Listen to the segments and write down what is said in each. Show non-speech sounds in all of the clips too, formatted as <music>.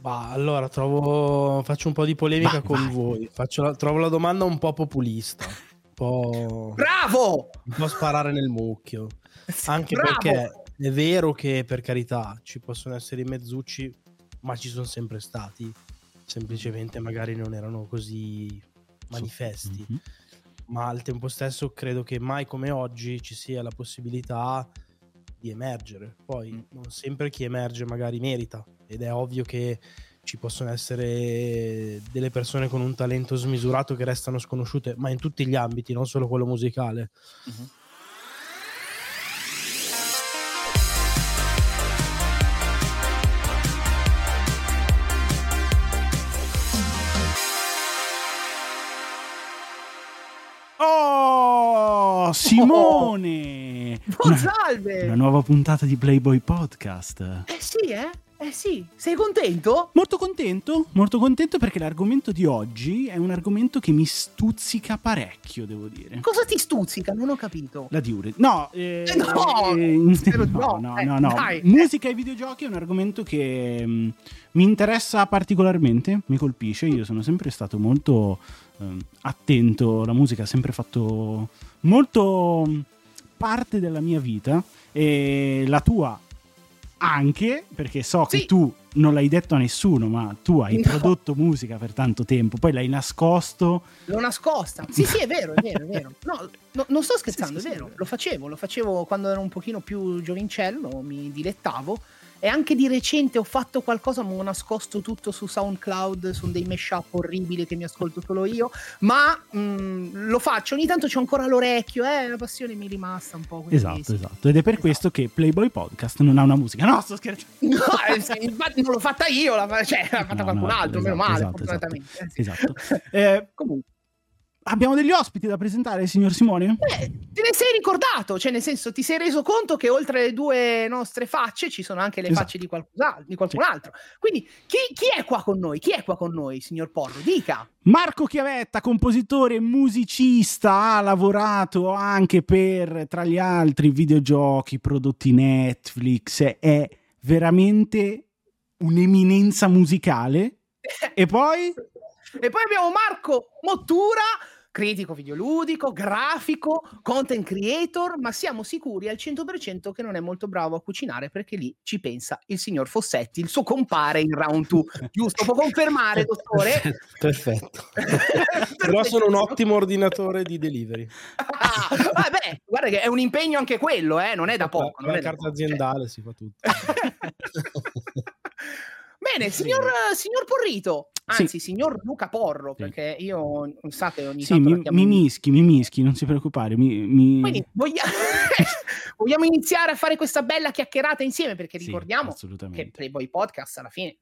Bah, allora trovo, faccio un po' di polemica Vai, con vai. voi. Faccio la- trovo la domanda un po' populista, un po', Bravo! un po' sparare nel mucchio. Anche Bravo! perché è vero che per carità ci possono essere i mezzucci, ma ci sono sempre stati. Semplicemente magari non erano così manifesti. Mhm. ma al tempo stesso credo che mai come oggi ci sia la possibilità di emergere. Poi Mm. non sempre chi emerge magari merita ed è ovvio che ci possono essere delle persone con un talento smisurato che restano sconosciute, ma in tutti gli ambiti, non solo quello musicale. Mhm. Oh, Simone! <laughs> Oh, Una, salve! una nuova puntata di Playboy Podcast. Eh sì, eh? Eh sì. Sei contento? Molto contento, molto contento perché l'argomento di oggi è un argomento che mi stuzzica parecchio, devo dire. Cosa ti stuzzica? Non ho capito. La diure. No, eh, Eh, no! eh, No, no, no, eh, no, no. dai. Musica e videogiochi è un argomento che mm, mi interessa particolarmente, mi colpisce. Io sono sempre stato molto ehm, attento, la musica ha sempre fatto molto parte della mia vita e la tua anche, perché so che Sì. tu non l'hai detto a nessuno, ma tu hai No. prodotto musica per tanto tempo, poi l'hai nascosto. L'ho nascosta. Sì, sì, è vero, è vero, è vero. No, no, non sto scherzando, Sì, sì, è sì, vero. è vero. Lo facevo, lo facevo quando ero un pochino più giovincello, mi dilettavo. E anche di recente ho fatto qualcosa, ma ho nascosto tutto su SoundCloud, su dei mashup orribili che mi ascolto solo io. Ma mm, lo faccio, ogni tanto c'ho ancora l'orecchio, eh, la passione mi è rimasta un po'. Esatto, sì. esatto. Ed è per Esatto. questo che Playboy Podcast non ha una musica. No, sto scherzando. <laughs> No, eh, infatti non l'ho fatta io, l'ha, cioè, l'ha fatta No, qualcun no, altro, meno esatto, male, esatto, fortunatamente. eh. Esatto. <laughs> Eh, Comunque. Abbiamo degli ospiti da presentare, signor Simone? Beh, te ne sei ricordato, cioè nel senso ti sei reso conto che oltre le due nostre facce ci sono anche le Esatto. facce di di qualcun altro. Quindi chi, chi è qua con noi? Chi è qua con noi, signor Porro? Dica. Marco Chiavetta, compositore e musicista, ha lavorato anche per, tra gli altri, videogiochi, prodotti Netflix, è veramente un'eminenza musicale. <laughs> E poi? E poi abbiamo Marco Mottura, critico videoludico, grafico, content creator, ma siamo sicuri al 100% che non è molto bravo a cucinare perché lì ci pensa il signor Fossetti, il suo compare in round 2. Giusto? Può confermare, dottore? <laughs> Perfetto. <laughs> Però sono un ottimo ordinatore di delivery. Ah, vabbè, guarda che è un impegno anche quello, eh? non è da poco. Con non la è carta poco, aziendale si fa tutto. <laughs> Bene, signor, signor Porrito, Sì. anzi, signor Luca Porro, Sì. perché io sa che ogni Sì, tanto mi, mi mischi, mi mischi, non si preoccupare. Mi, mi- Quindi voglia- <laughs> vogliamo iniziare a fare questa bella chiacchierata insieme perché Sì, ricordiamo che assolutamente. Playboy Podcast alla fine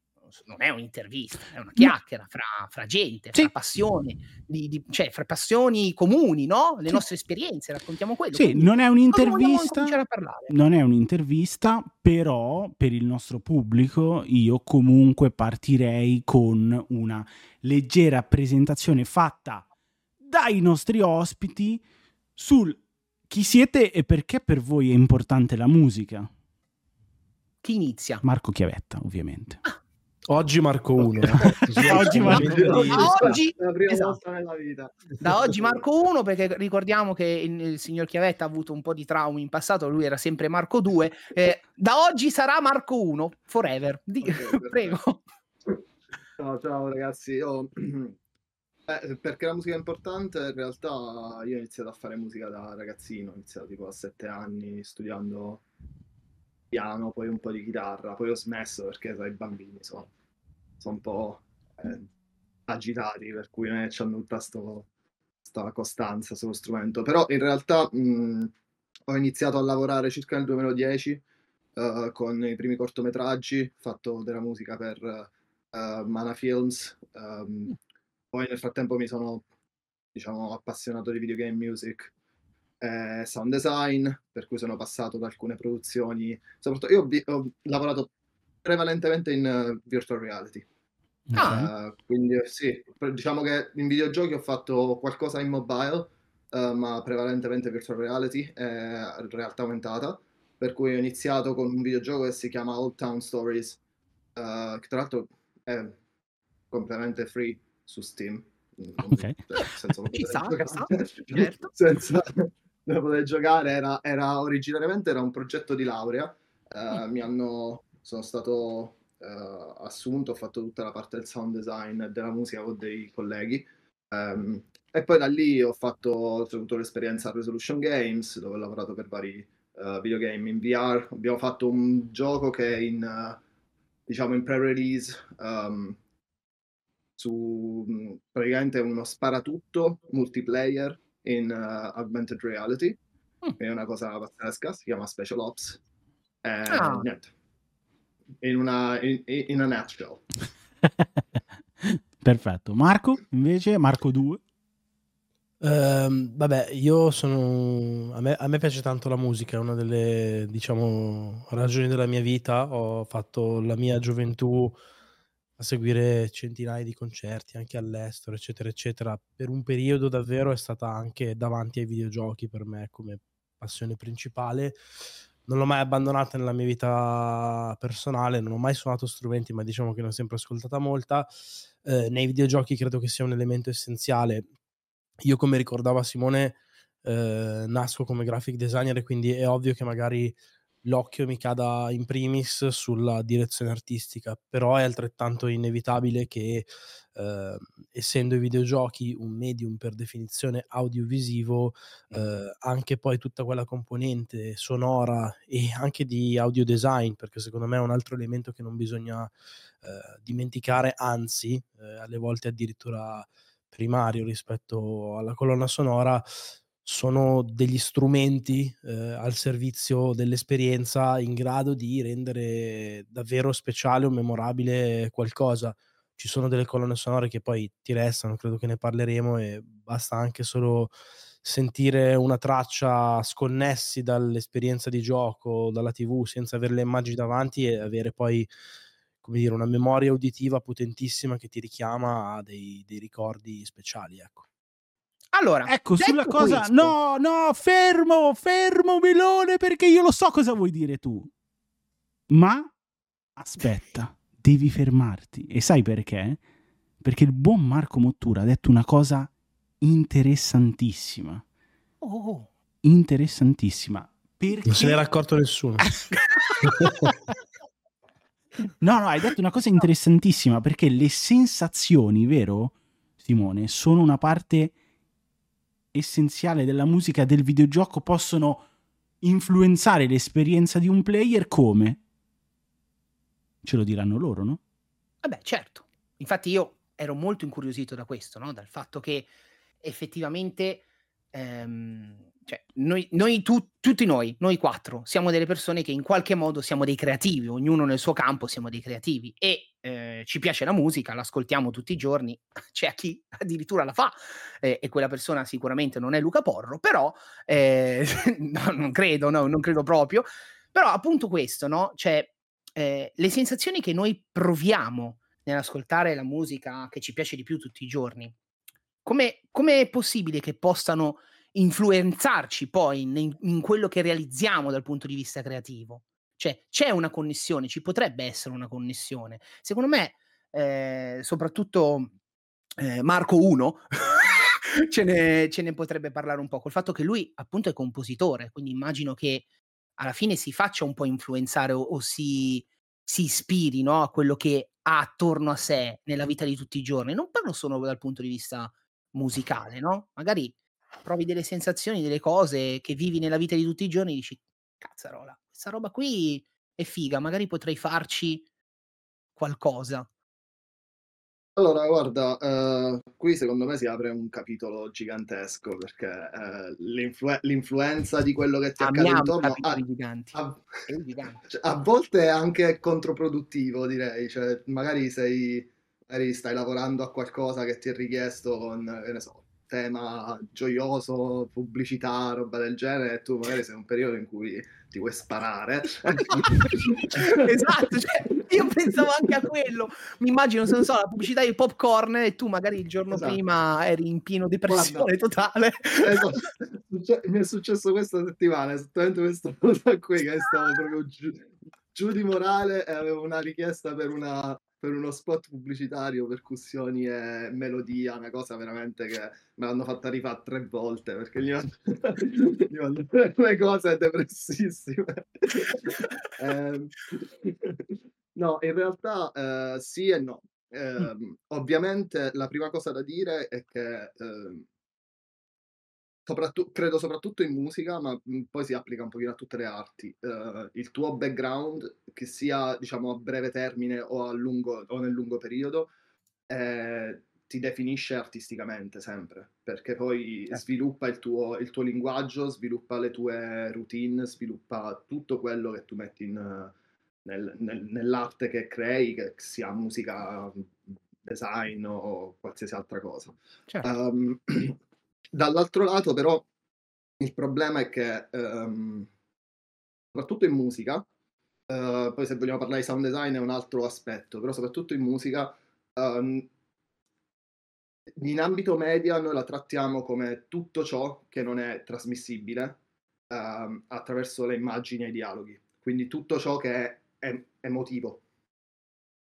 non è un'intervista, è una chiacchiera fra, fra gente, fra Sì. passioni, di- di- cioè fra passioni comuni, no? Le Sì. nostre esperienze, raccontiamo quello. Sì, non è un'intervista. cominciare a parlare? Non è un'intervista, però per il nostro pubblico io comunque partirei con una leggera presentazione fatta dai nostri ospiti sul chi siete e perché per voi è importante la musica. Chi inizia? Marco Chiavetta, ovviamente. Oggi Marco <laughs> 1. Oggi Marco uno. Ah, oggi- è la prima esatto. Da oggi Marco 1 perché ricordiamo che il, il signor Chiavetta ha avuto un po' di traumi in passato, lui era sempre Marco 2, eh, da oggi sarà Marco 1, forever. Di- Ok, perfetto. <laughs> prego. Ciao, ciao ragazzi. Io, <clears throat> eh, perché la musica è importante, in realtà io ho iniziato a fare musica da ragazzino, ho iniziato tipo a sette anni studiando piano, poi un po' di chitarra, poi ho smesso perché sai, i bambini sono, sono un po' eh, agitati, per cui non che hanno tutta questa costanza sullo strumento. Però in realtà mh, ho iniziato a lavorare circa nel 2010 eh, con i primi cortometraggi, ho fatto della musica per eh, Mana Films, ehm, poi nel frattempo mi sono diciamo appassionato di videogame music e sound design, per cui sono passato da alcune produzioni, soprattutto io ho, ho lavorato prevalentemente in eh, virtual reality. Ah. Eh, quindi eh, sì, diciamo che in videogiochi ho fatto qualcosa in mobile, eh, ma prevalentemente virtual reality e realtà aumentata, per cui ho iniziato con un videogioco che si chiama Old Town Stories, eh, che tra l'altro è completamente free su Steam. Ok. Senza giocare. <laughs> certo. senza da poter giocare era, era originariamente era un progetto di laurea. Eh, mi hanno sono stato eh, assunto ho fatto tutta la parte del sound design e della musica con dei colleghi. Ehm, e poi da lì ho fatto ho l'esperienza a Resolution Games dove ho lavorato per vari eh, videogame in VR abbiamo fatto un gioco che è in eh, diciamo in pre-release ehm, su praticamente uno sparatutto multiplayer in uh, augmented reality, Mm. è una cosa pazzesca, si chiama Special Ops. E Ah. niente, in una in, in a nutshell. <laughs> Perfetto. Marco, invece, Marco 2. Ehm, vabbè, io sono. A me, a me piace tanto la musica, è una delle, diciamo, ragioni della mia vita. Ho fatto la mia gioventù a seguire centinaia di concerti anche all'estero, eccetera, eccetera. Per un periodo davvero è stata anche davanti ai videogiochi per me come passione principale. Non l'ho mai abbandonata nella mia vita personale, non ho mai suonato strumenti, ma diciamo che ne ho sempre ascoltata molta. Eh, nei videogiochi credo che sia un elemento essenziale io come ricordava Simone eh, nasco come graphic designer quindi è ovvio che magari l'occhio mi cada in primis sulla direzione artistica, però è altrettanto inevitabile che eh, essendo i videogiochi un medium per definizione audiovisivo, eh, anche poi tutta quella componente sonora e anche di audio design, perché secondo me è un altro elemento che non bisogna eh, dimenticare, anzi eh, alle volte addirittura primario rispetto alla colonna sonora sono degli strumenti eh, al servizio dell'esperienza in grado di rendere davvero speciale o memorabile qualcosa. Ci sono delle colonne sonore che poi ti restano, credo che ne parleremo e basta anche solo sentire una traccia sconnessi dall'esperienza di gioco, dalla TV, senza avere le immagini davanti e avere poi come dire, una memoria uditiva potentissima che ti richiama a dei, dei ricordi speciali, ecco. Allora, Ecco, sulla cosa... questo- No, no, fermo, fermo, Melone, perché io lo so cosa vuoi dire tu. Ma aspetta, devi fermarti. E sai perché? Perché il buon Marco Mottura ha detto una cosa interessantissima. Oh, oh. Interessantissima. Perché... Non se n'era accorto nessuno. <laughs> No, no, hai detto una cosa interessantissima perché le sensazioni, vero, Simone, sono una parte essenziale della musica del videogioco, possono influenzare l'esperienza di un player come? Ce lo diranno loro, no? Vabbè, certo. Infatti io ero molto incuriosito da questo, no? Dal fatto che effettivamente ehm, cioè, noi, noi tu- tutti noi, noi quattro, siamo delle persone che in qualche modo siamo dei creativi, ognuno nel suo campo siamo dei creativi e eh, ci piace la musica, l'ascoltiamo tutti i giorni, <laughs> c'è chi addirittura la fa eh, e quella persona sicuramente non è Luca Porro, però eh, <laughs> no, non credo, no, non credo proprio, però appunto questo, no? Cioè, eh, le sensazioni che noi proviamo nell'ascoltare la musica che ci piace di più tutti i giorni, come è possibile che possano influenzarci poi in, in quello che realizziamo dal punto di vista creativo? Cioè, c'è una connessione, ci potrebbe essere una connessione. Secondo me, eh, soprattutto eh, Marco 1 <laughs> ce, ne, ce ne potrebbe parlare un po', col fatto che lui appunto è compositore, quindi immagino che alla fine si faccia un po' influenzare o, o si, si ispiri no, a quello che ha attorno a sé nella vita di tutti i giorni. Non parlo solo dal punto di vista musicale, no? Magari provi delle sensazioni, delle cose che vivi nella vita di tutti i giorni e dici, cazzarola, questa roba qui è figa, magari potrei farci qualcosa. Allora, guarda, eh, qui secondo me si apre un capitolo gigantesco perché eh, l'influ- l'influenza di quello che ti accade Amiamo intorno a, a- cioè, a volte è anche controproduttivo, direi. Cioè, magari sei, magari stai lavorando a qualcosa che ti è richiesto con, che ne so, tema gioioso, pubblicità, roba del genere, e tu magari sei in un periodo in cui ti vuoi sparare. <laughs> esatto, cioè, io pensavo anche a quello. Mi immagino, se non so, la pubblicità di popcorn e tu magari il giorno Esatto. prima eri in pieno depressione Guarda. totale. Esatto. Succe- mi è successo questa settimana, esattamente questa cosa qui, che stavo proprio giù, giù di morale e avevo una richiesta per una, per uno spot pubblicitario, percussioni e melodia, una cosa veramente che me l'hanno fatta rifare tre volte perché gli mando, <laughs> gli mando le cose depressissime. <laughs> eh, no, in realtà eh, sì e no. Eh, ovviamente la prima cosa da dire è che Soprattut credo soprattutto in musica, ma, mhmm, poi si applica un pochino a tutte le arti. Uhm, il tuo background, che sia diciamo a breve termine o a lungo o nel lungo periodo, ehm, ti definisce artisticamente sempre, perché poi Eh. sviluppa il tuo il tuo linguaggio, sviluppa le tue routine, sviluppa tutto quello che tu metti in nel nel nell'arte che crei, che sia musica, mhmm, design o qualsiasi altra cosa. Certo. Uhm, <clears throat> dall'altro lato però il problema è che, uhm, soprattutto in musica, uhm, poi se vogliamo parlare di sound design è un altro aspetto, però soprattutto in musica, uhm in ambito media noi la trattiamo come tutto ciò che non è trasmissibile, uhm, attraverso le immagini e i dialoghi. Quindi tutto ciò che è è emotivo.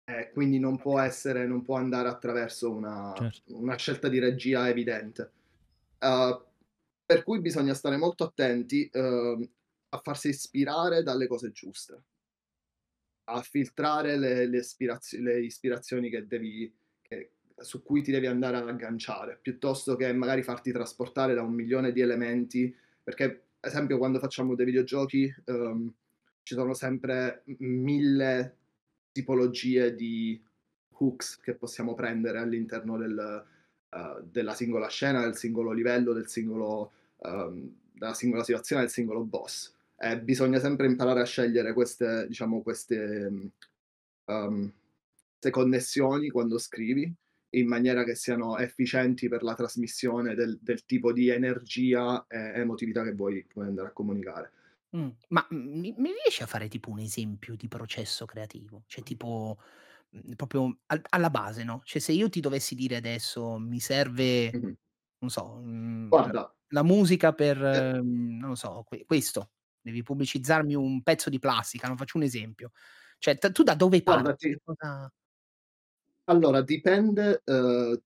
E quindi non può essere non può andare attraverso una Certo. una scelta di regia evidente. Uhm, per cui bisogna stare molto attenti, uhm, a farsi ispirare dalle cose giuste. A filtrare le le ispirazio le ispirazioni che devi che su cui ti devi andare ad agganciare, piuttosto che magari farti trasportare da un milione di elementi, perché ad esempio quando facciamo dei videogiochi, uhm, ci sono sempre mille tipologie di hooks che possiamo prendere all'interno del uhm, della singola scena, del singolo livello, del singolo uhm, della singola situazione, del singolo boss. E bisogna sempre imparare a scegliere queste diciamo queste, mhmm, uhm, 'ste connessioni quando scrivi, in maniera che siano efficienti per la trasmissione del del tipo di energia e emotività che vuoi vuoi andare a comunicare. Mh, ma, mhmm, mi mi riesci a fare tipo un esempio di processo creativo? Cioè tipo, proprio al alla base, no, cioè se io ti dovessi dire adesso mi serve, Mh-mh. non so, mhmm, la Guarda la musica per, eh mhmm, non lo so, que questo, devi pubblicizzarmi un pezzo di plastica, no, faccio un esempio. Cioè t tu da dove Guarda ti Che cosa Allora dipende, mhmm,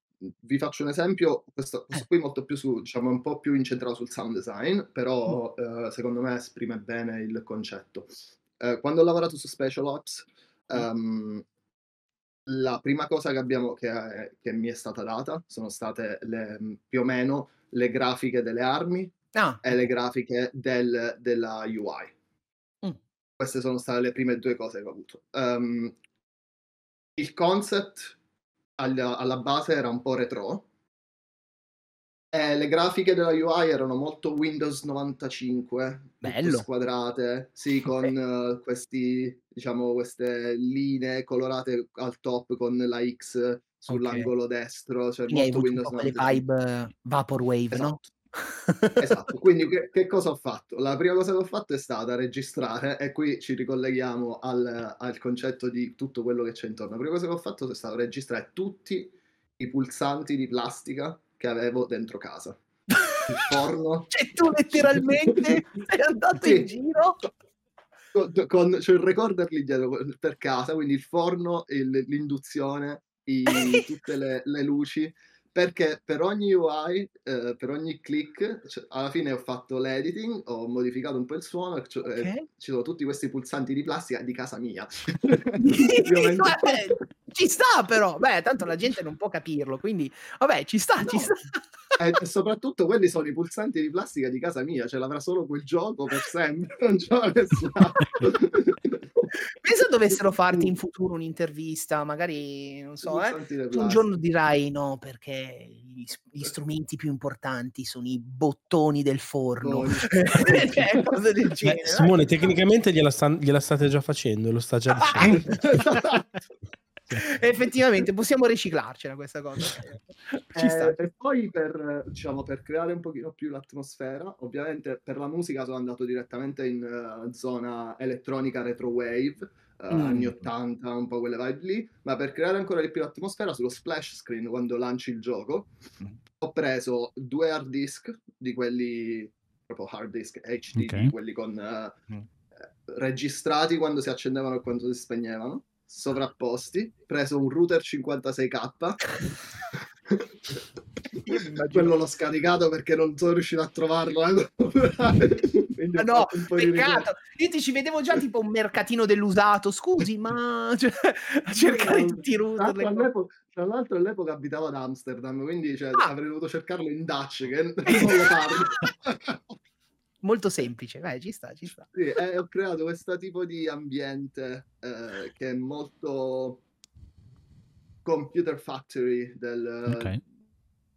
vi faccio un esempio, questo Eh. questo qui molto più su diciamo un po' più incentrato sul sound design, però, uhm, secondo me esprime bene il concetto. Uhm, quando ho lavorato su Special Ops, uhm la prima cosa che abbiamo che è che mi è stata data sono state le mhmm, più o meno le grafiche delle armi Ah, e le grafiche del della UI. Mh. Queste sono state le prime 2 cose che ho avuto. Uhm il concept al alla base era un po' retrò e le grafiche della UI erano molto Windows 95, tutto Bello. squadrate, sì, Okay. <laughs> con questi diciamo queste linee colorate al top con la X Okay. sull'angolo destro, cioè Quindi molto Windows po' quelle 95. vibe vaporwave, no? Esatto. <laughs> Esatto. Quindi che che cosa ho fatto? La prima cosa che ho fatto è stata registrare e qui ci ricolleghiamo al al concetto di tutto quello che c'è intorno. La prima cosa che ho fatto è stato registrare tutti i pulsanti di plastica che avevo dentro casa. Il <laughs> forno Cioè tu letteralmente sei andato in Sì. giro Co d con c'ho il recorder lì dietro per casa, quindi il forno, il l'induzione, i <laughs> tutte le le luci, perché per ogni UI, uhm, per ogni click, c alla fine ho fatto l'editing, ho modificato un po' il suono e Okay. ci sono tutti questi pulsanti di plastica di casa mia. <laughs> Vabbè, ci sta però. Beh, tanto la gente non può capirlo, quindi vabbè ci sta, ci No. sta. E e soprattutto quelli sono i pulsanti di plastica di casa mia, ce l'avrà solo quel gioco per sempre, <laughs> non c'ho nessun altro. Pensa dovessero farti in futuro un'intervista, magari non so, eh, un giorno dirai: "No, perché gli gli strumenti più importanti sono i bottoni del forno." Bottoni. <laughs> Cioè cose del Beh, genere. Simone tecnicamente gliela stan gliela state già facendo, lo sta già <laughs> dicendo. <laughs> Effettivamente possiamo riciclarcela questa cosa. Ehm, e poi per diciamo, per creare un pochino più l'atmosfera, ovviamente per la musica sono andato direttamente in zona elettronica retrowave, uhm, anni Mh. '80, un po' quelle vibe lì, ma per creare ancora di più l'atmosfera sullo splash screen quando lanci il gioco, Mh. ho preso 2 hard disk di quelli proprio hard disk HDD, Okay. quelli con Mh. ehm, registrati quando si accendevano e quando si spegnevano, sovrapposti, preso un router 56k. Quello l'ho scaricato perché non sono riuscito a trovarlo. Eh. ma no, peccato. Io ti ci vedevo già tipo un mercatino dell'usato. Scusi, ma cioè, a cercare tutti i router. Tra l'altro all'epoca abitavo ad Amsterdam, quindi cioè, ah. avrei dovuto cercarlo in Dutch, che <laughs> non lo parlo. Molto semplice, vai, ci sta, ci sta. Sì, eh, ho creato questo tipo di ambiente eh, che è molto computer factory del, okay.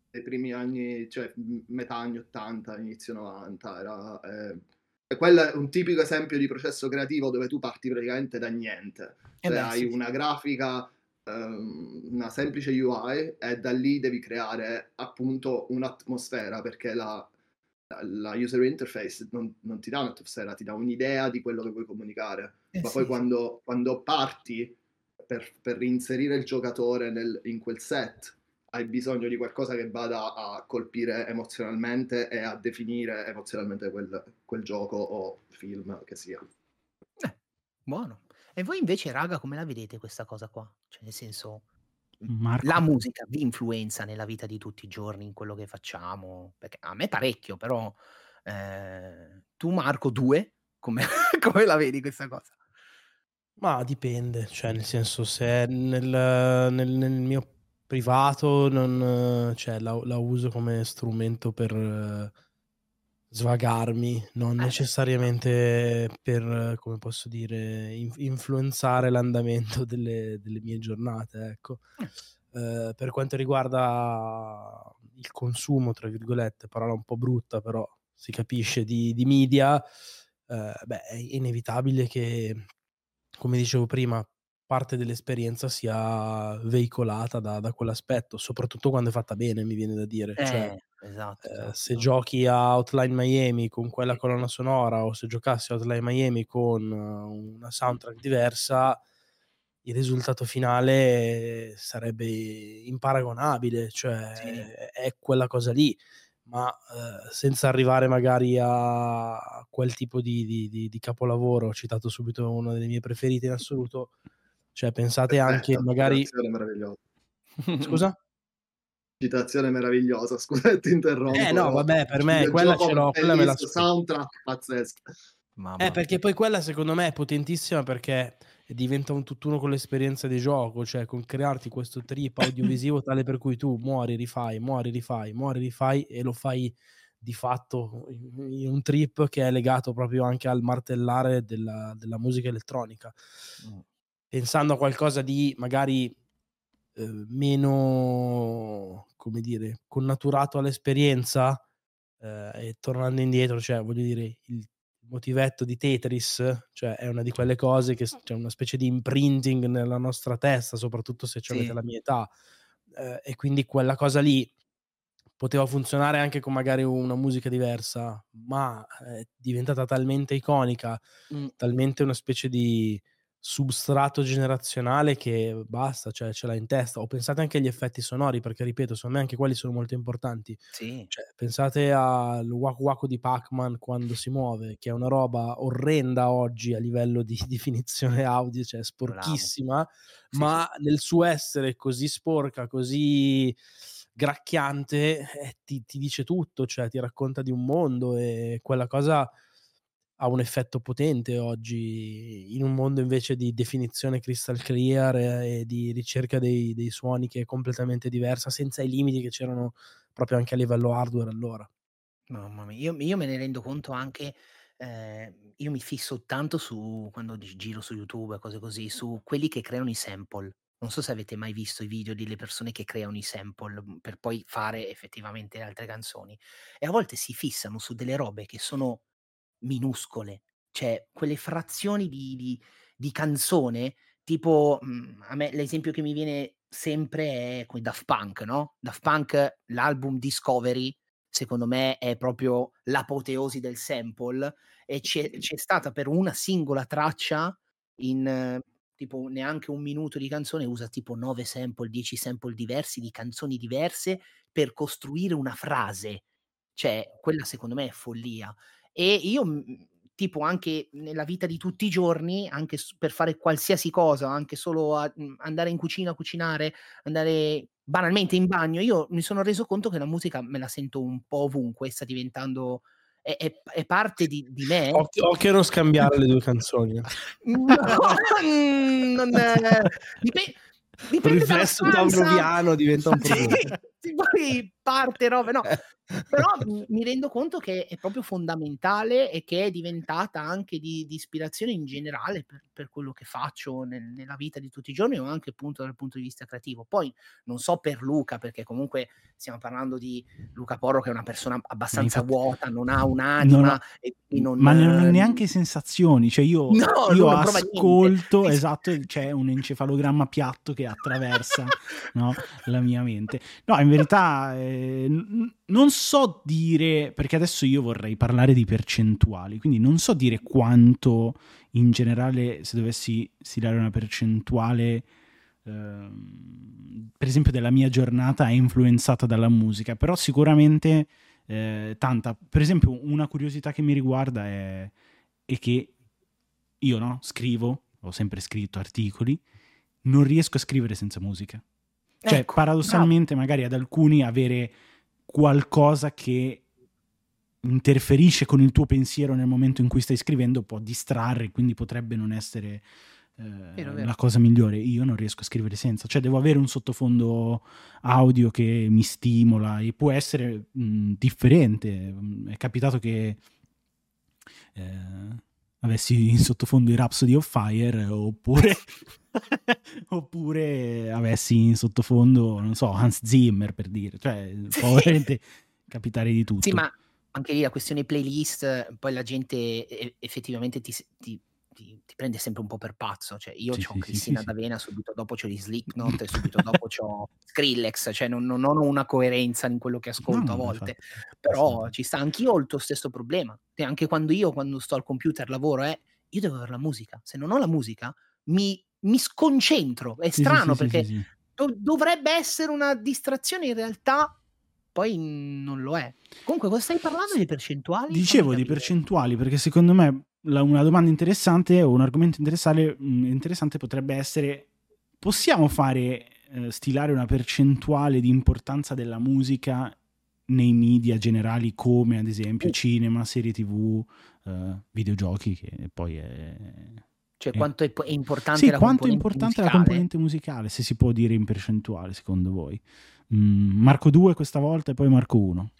dei primi anni, cioè metà anni 80, inizio 90. Era, eh, e quello è un tipico esempio di processo creativo dove tu parti praticamente da niente. Eh cioè, beh, hai sì, una sì. grafica, um, una semplice UI e da lì devi creare appunto un'atmosfera perché la la user interface non, non, ti dà un'atmosfera, ti dà un'idea di quello che vuoi comunicare. Eh Ma sì. poi quando, quando parti per, per, inserire il giocatore nel, in quel set, hai bisogno di qualcosa che vada a colpire emozionalmente e a definire emozionalmente quel, quel gioco o film che sia. Eh, buono. E voi invece, raga, come la vedete questa cosa qua? Cioè, nel senso, Marco. La musica vi influenza nella vita di tutti i giorni, in quello che facciamo? Perché a me parecchio, però eh, tu Marco, due, come, <laughs> come la vedi questa cosa? Ma dipende, cioè nel senso se nel, nel, nel mio privato non, cioè, la, la, uso come strumento per svagarmi, non eh. necessariamente per, come posso dire, in, influenzare l'andamento <laughs> delle, delle, mie giornate, ecco. Eh, per quanto riguarda il consumo, tra virgolette, parola un po' brutta, però si capisce, di, di media, eh, beh, è inevitabile che, come dicevo prima, parte dell'esperienza sia veicolata da, da quell'aspetto, soprattutto quando è fatta bene, mi viene da dire. Eh. Cioè, Esatto, eh, esatto. se giochi a Outline Miami con quella colonna sonora o se giocassi a Outline Miami con una soundtrack diversa, il risultato finale sarebbe imparagonabile, cioè sì. è quella cosa lì, ma eh, senza arrivare magari a quel tipo di, di, di, di, capolavoro, ho citato subito una delle mie preferite in assoluto, cioè pensate Perfetto, anche magari... <laughs> Scusa? citazione meravigliosa, scusa ti interrompo. Eh no, vabbè, per me quella ce l'ho, quella me la soundtrack pazzesco. Eh, perché poi quella secondo me è potentissima perché diventa un tutt'uno con l'esperienza di gioco, cioè con crearti questo trip <laughs> audiovisivo tale per cui tu muori, rifai, muori, rifai, muori, rifai e lo fai di fatto in un trip che è legato proprio anche al martellare della, della musica elettronica. Mm. Pensando a qualcosa di magari eh, meno, come dire, connaturato all'esperienza eh, e tornando indietro, cioè voglio dire, il motivetto di Tetris, cioè è una di quelle cose che c'è una specie di imprinting nella nostra testa, soprattutto se ci avete sì. la mia età, eh, e quindi quella cosa lì poteva funzionare anche con magari una musica diversa, ma è diventata talmente iconica, mm. talmente una specie di substrato generazionale che basta, cioè ce l'ha in testa. O pensate anche agli effetti sonori, perché ripeto, secondo me anche quelli sono molto importanti. Sì. Cioè, pensate al Waku Waku di Pac-Man quando si muove, che è una roba orrenda oggi a livello di <laughs> definizione audio, cioè sporchissima, sì, ma sì. nel suo essere così sporca, così gracchiante, eh, ti, ti dice tutto, cioè ti racconta di un mondo e quella cosa ha un effetto potente oggi in un mondo invece di definizione crystal clear e di ricerca dei, dei suoni che è completamente diversa, senza i limiti che c'erano proprio anche a livello hardware allora. Mamma mia, io, io me ne rendo conto anche, eh, io mi fisso tanto su, quando giro su YouTube e cose così, su quelli che creano i sample. Non so se avete mai visto i video delle persone che creano i sample mm, per poi fare effettivamente altre canzoni. E a volte si fissano su delle robe che sono minuscole, cioè quelle frazioni di, di, di canzone, tipo mhmm, a me l'esempio che mi viene sempre è con Daft Punk, no? Daft Punk, l'album Discovery, secondo me è proprio l'apoteosi del sample e c'è, c'è stata per una singola traccia in tipo neanche un minuto di canzone usa tipo 9 sample, 10 sample diversi di canzoni diverse per costruire una frase. Cioè, quella secondo me è follia. E io, mhmm, tipo anche nella vita di tutti i giorni, anche per fare qualsiasi cosa, anche solo a, mhmm, andare in cucina a cucinare, andare banalmente in bagno, io mi sono reso conto che la musica me la sento un po' ovunque, sta diventando è, è, è parte di, di me. Occhio, occhio a non scambiare le due canzoni. No, non. <laughs> Dipende, il riflesso pavloviano diventa un problema. <laughs> Poi parte robe, no. <laughs> Però mi rendo conto che è proprio fondamentale e che è diventata anche di, di ispirazione in generale per, per quello che faccio nel, nella vita di tutti i giorni o anche appunto dal punto di vista creativo. Poi non so per Luca, perché comunque stiamo parlando di Luca Porro che è una persona abbastanza infatti, vuota, non ha un'anima non ha, e non, ma non ha neanche sensazioni, cioè io, <laughs> no, io ascolto, esatto, c'è un encefalogramma piatto che attraversa no, la mia mente. No, in verità eh, non so dire, perché adesso io vorrei parlare di percentuali, quindi non so dire quanto in generale se dovessi stilare una percentuale, ehm, per esempio della mia giornata è influenzata dalla musica, però sicuramente eh, tanta. Per esempio una curiosità che mi riguarda è, è che io no, scrivo, ho sempre scritto articoli, non riesco a scrivere senza musica. Cioè, ecco, paradossalmente, bravo. magari ad alcuni avere qualcosa che interferisce con il tuo pensiero nel momento in cui stai scrivendo può distrarre, quindi potrebbe non essere eh, vero, vero. la cosa migliore. Io non riesco a scrivere senza, cioè devo avere un sottofondo audio che mi stimola e può essere mh, differente. È capitato che eh, avessi in sottofondo i Rhapsody of Fire oppure, <laughs> oppure avessi in sottofondo, non so, Hans Zimmer per dire, cioè può veramente capitare di tutto. Sì, ma anche lì la questione playlist, poi la gente effettivamente ti, ti ti, ti, prende sempre un po' per pazzo. Cioè, io sì, ho sì, Cristina sì, D'Avena, subito dopo c'ho gli Slipknot e subito <laughs> dopo c'ho Skrillex, cioè non, non, ho una coerenza in quello che ascolto no, a volte. Infatti, Però ci sta, anch'io ho il tuo stesso problema. E anche quando io, quando sto al computer, lavoro, eh, io devo avere la musica. Se non ho la musica, mi, mi sconcentro. È strano perché do, dovrebbe essere una distrazione, in realtà poi non lo è. Comunque, cosa stai parlando di percentuali? Dicevo di percentuali perché secondo me la, una domanda interessante o un argomento interessante, mm, interessante potrebbe essere: possiamo fare eh, stilare una percentuale di importanza della musica nei media generali, come ad esempio uh. cinema, serie tv, eh, videogiochi, che poi è. Cioè, quanto è, è importante, sì, la, quanto è importante la componente musicale, se si può dire in percentuale, secondo voi? Mm, Marco 2 questa volta e poi Marco 1.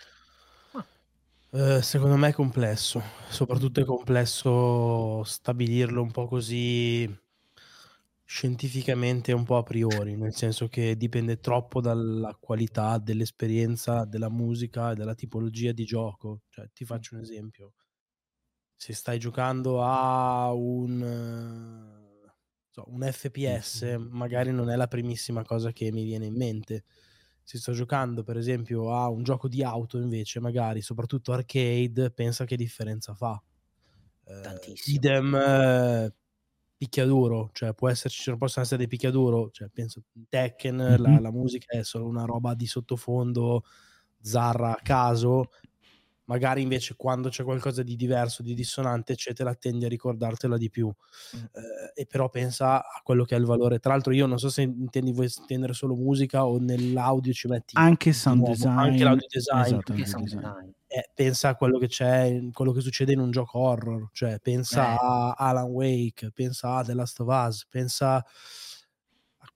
Eh, secondo me è complesso, soprattutto è complesso stabilirlo un po' così scientificamente, un po' a priori, nel senso che dipende troppo dalla qualità dell'esperienza della musica e della tipologia di gioco. Cioè, ti faccio un esempio. Se stai giocando a un, so, un FPS, magari non è la primissima cosa che mi viene in mente se sto giocando per esempio a un gioco di auto invece magari soprattutto arcade pensa che differenza fa eh, tantissimo idem eh, picchiaduro cioè può esserci non possono essere dei picchiaduro cioè penso Tekken mm-hmm. la, la, musica è solo una roba di sottofondo zarra a caso magari invece quando c'è qualcosa di diverso, di dissonante, eccetera, tendi a ricordartela di più. Mm. Eh, e però pensa a quello che è il valore. Tra l'altro, io non so se intendi vuoi intendere solo musica o nell'audio ci metti anche sound nuovo, design, anche l'audio design. Esatto, anche sound design. Eh, pensa a quello che c'è, quello che succede in un gioco horror, cioè pensa eh. a Alan Wake, pensa a The Last of Us, pensa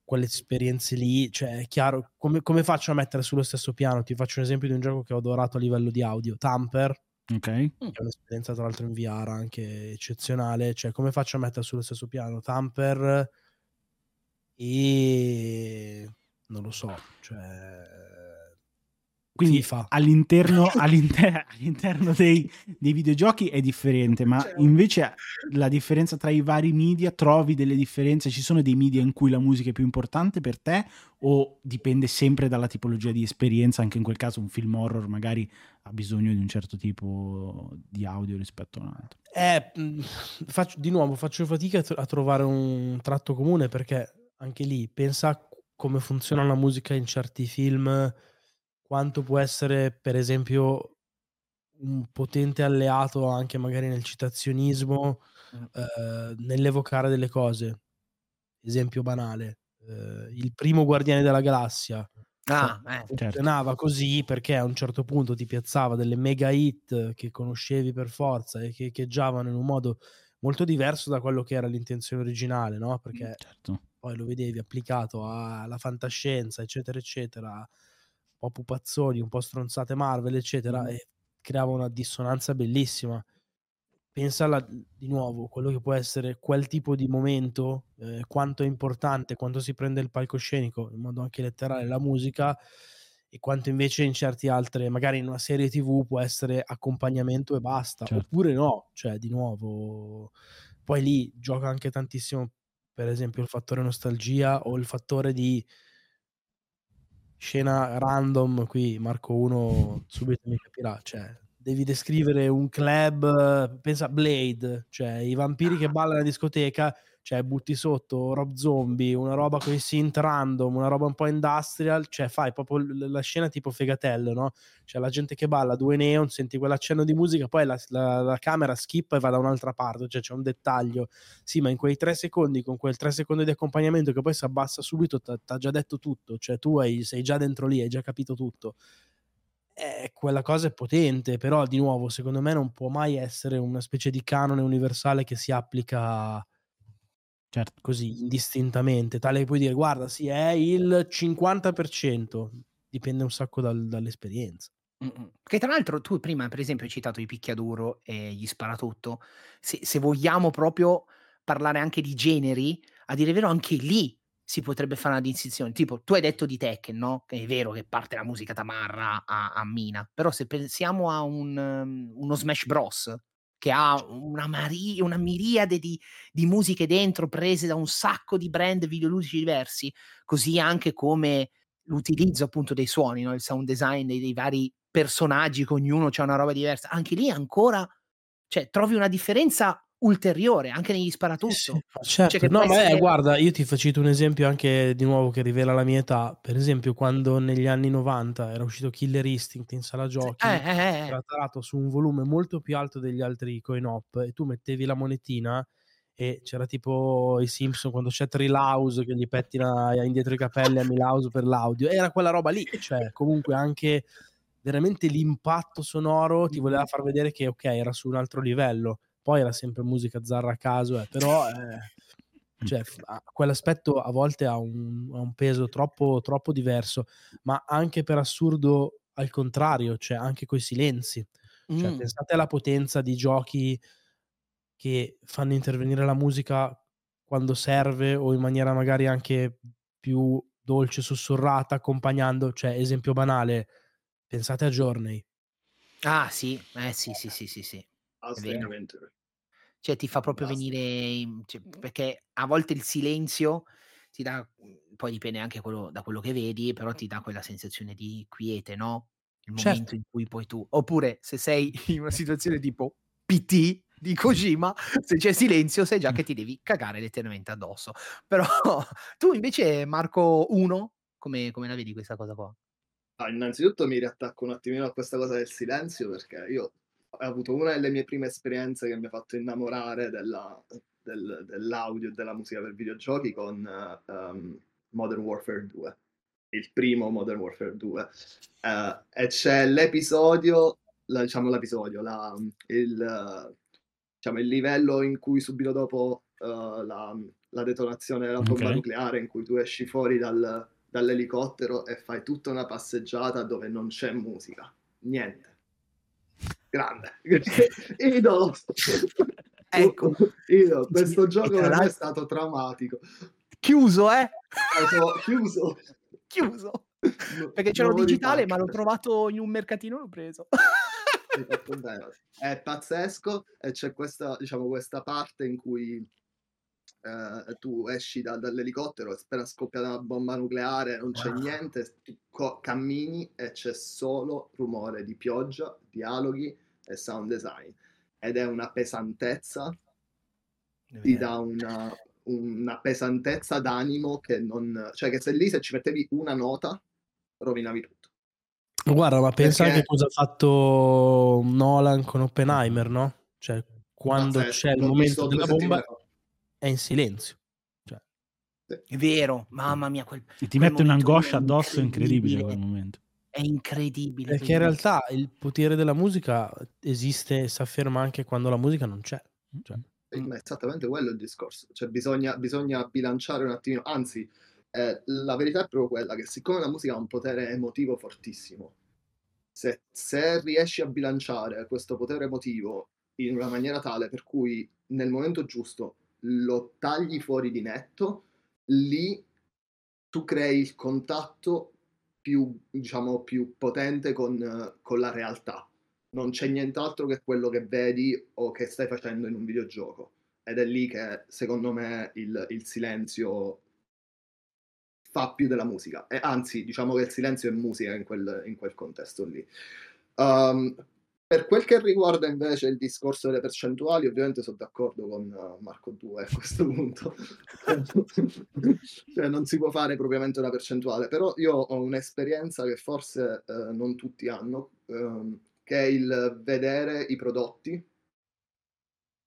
quelle esperienze lì, cioè è chiaro, come, come, faccio a mettere sullo stesso piano? Ti faccio un esempio di un gioco che ho adorato a livello di audio, Tamper, ok, che è un'esperienza tra l'altro in VR anche eccezionale, cioè come faccio a mettere sullo stesso piano? Tamper e non lo so, cioè quindi all'interno, <laughs> all'inter- all'interno dei, dei, videogiochi è differente, ma cioè, invece la differenza tra i vari media, trovi delle differenze? Ci sono dei media in cui la musica è più importante per te o dipende sempre dalla tipologia di esperienza? Anche in quel caso un film horror magari ha bisogno di un certo tipo di audio rispetto a un altro. Eh, faccio, di nuovo, faccio fatica a trovare un tratto comune perché anche lì pensa come funziona la musica in certi film quanto può essere, per esempio, un potente alleato anche magari nel citazionismo, Mm. eh, nell'evocare delle cose. Esempio banale, eh, il primo Guardiani della Galassia Ah, eh. Certo. funzionava così perché a un certo punto ti piazzava delle mega hit che conoscevi per forza e che echeggiavano in un modo molto diverso da quello che era l'intenzione originale, no? Perché Certo. poi lo vedevi applicato alla fantascienza, eccetera, eccetera, po' pupazzoni, un po' stronzate Marvel, eccetera, Mm. e creava una dissonanza bellissima. Pensa alla- di nuovo, quello che può essere quel tipo di momento, eh, quanto è importante, quanto si prende il palcoscenico, in modo anche letterale, la musica, e quanto invece in certi altre, magari in una serie TV può essere accompagnamento e basta, Certo. oppure no, cioè di nuovo, poi lì gioca anche tantissimo, per esempio, il fattore nostalgia o il fattore di scena random, qui Marco 1 subito mi capirà, cioè devi descrivere un club, pensa a Blade, cioè i vampiri che ballano in discoteca, cioè butti sotto Rob Zombie, una roba con i synth random, una roba un po' industrial, cioè fai proprio la scena tipo fegatello, no? Cioè la gente che balla, due neon, senti quell'accenno di musica, poi la, la- la camera skippa e va da un'altra parte, cioè c'è un dettaglio. Sì, ma in quei tre secondi, con quel tre secondi di accompagnamento che poi si abbassa subito, ti ha già detto tutto, cioè tu hai- sei già dentro lì, hai già capito tutto. Eh, quella cosa è potente, però di nuovo, secondo me non può mai essere una specie di canone universale che si applica Certo. così indistintamente, tale che puoi dire, guarda, sì, è il 50%, dipende un sacco dal- dall'esperienza. Mm-mm. Che tra l'altro tu prima, per esempio, hai citato i picchiaduro e gli sparatutto. Se, se vogliamo proprio parlare anche di generi, a dire vero, anche lì si potrebbe fare una distinzione. Tipo, tu hai detto di Tekken, no? Che è vero che parte la musica tamarra a, a Mina, però se pensiamo a un, um, uno Smash Bros. Che ha una, mari- una miriade di, di musiche dentro prese da un sacco di brand videoludici diversi, così anche come l'utilizzo appunto dei suoni, no? il sound design dei, dei vari personaggi, che ognuno ha una roba diversa. Anche lì ancora, cioè, trovi una differenza ulteriore anche negli sparatutto. Sì, sì, certo. Cioè, no, ma eh, essere- guarda, io ti faccio un esempio anche di nuovo che rivela la mia età. Per esempio, quando negli anni 90 era uscito Killer Instinct in sala giochi, Eh, eh, eh. era tarato su un volume molto più alto degli altri coin-op e tu mettevi la monetina e c'era tipo i Simpson quando c'è Trilaus che gli pettina indietro i capelli a Milhouse per l'audio. Era quella roba lì, <laughs> cioè comunque anche veramente l'impatto sonoro ti voleva far vedere che ok, era su un altro livello. Poi era sempre musica zarra a caso, eh, però eh, cioè, f- ha- quell'aspetto a volte ha un, ha un peso troppo, troppo diverso, ma anche per assurdo al contrario, cioè anche coi silenzi. Cioè, Mm. pensate alla potenza di giochi che fanno intervenire la musica quando serve o in maniera magari anche più dolce, sussurrata, accompagnando, cioè esempio banale, pensate a Journey. Ah, sì, eh, sì, sì, sì, sì, sì. Austin vero. Adventure. Cioè, ti fa proprio Basta. venire. cioè, perché a volte il silenzio ti dà. Poi dipende anche quello- da quello che vedi, però ti dà quella sensazione di quiete, no? Il Certo. momento in cui poi tu. Oppure se sei <laughs> in una situazione tipo PT di Kojima, se c'è silenzio, sai già che ti devi cagare letteralmente addosso. Però <laughs> tu invece, Marco 1, come, come la vedi questa cosa qua? Ah, innanzitutto mi riattacco un attimino a questa cosa del silenzio perché io avuto una delle mie prime esperienze che mi ha fatto innamorare della- del- dell'audio e della musica per videogiochi con eh, um, Modern Warfare 2, il primo Modern Warfare 2. Eh, e c'è l'episodio, la- diciamo l'episodio, la- il, diciamo, il livello in cui subito dopo eh, la, la detonazione della bomba Ok. nucleare, in cui tu esci fuori dal- dall'elicottero e fai tutta una passeggiata dove non c'è musica, niente. Grande, <laughs> idolo. Ecco. Idolo. questo gioco per me è stato traumatico. Chiuso, eh? Chiuso. Chiuso. Perché c'era Nuovo digitale, ma l'ho trovato in un mercatino e l'ho preso. È pazzesco e c'è questa, diciamo, questa parte in cui eh, tu esci da- dall'elicottero, è appena scoppiata una bomba nucleare, non c'è Wow. niente, tu co- cammini e c'è solo rumore di pioggia, dialoghi e sound design. Ed è una pesantezza, ti dà una, una pesantezza d'animo che non... cioè che se lì se ci mettevi una nota rovinavi tutto. Guarda, ma pensa Perché- anche cosa ha fatto Nolan con Oppenheimer, no? Cioè, quando Pazzesco, c'è il momento della bomba, è in silenzio. È vero, mamma mia, quel, E ti quel mette un'angoscia addosso incredibile incredibile. quel momento. È incredibile. Perché in realtà il potere della musica esiste e si afferma anche quando la musica non c'è. Cioè, Sì, ma è esattamente quello il discorso. Cioè, bisogna, bisogna bilanciare un attimino. Anzi, eh, la verità è proprio quella che siccome la musica ha un potere emotivo fortissimo, se, se riesci a bilanciare questo potere emotivo in una maniera tale per cui nel momento giusto lo tagli fuori di netto, lì tu crei il contatto più, diciamo, più potente con, con la realtà. Non c'è nient'altro che quello che vedi o che stai facendo in un videogioco. Ed è lì che, secondo me, il, il silenzio fa più della musica. E anzi, diciamo che il silenzio è musica in quel, in quel contesto lì. Um, per quel che riguarda invece il discorso delle percentuali, ovviamente sono d'accordo con uh, Marco 2 a questo punto. <laughs> cioè, non si può fare propriamente una percentuale, però io ho un'esperienza che forse eh, non tutti hanno, ehm, che è il vedere i prodotti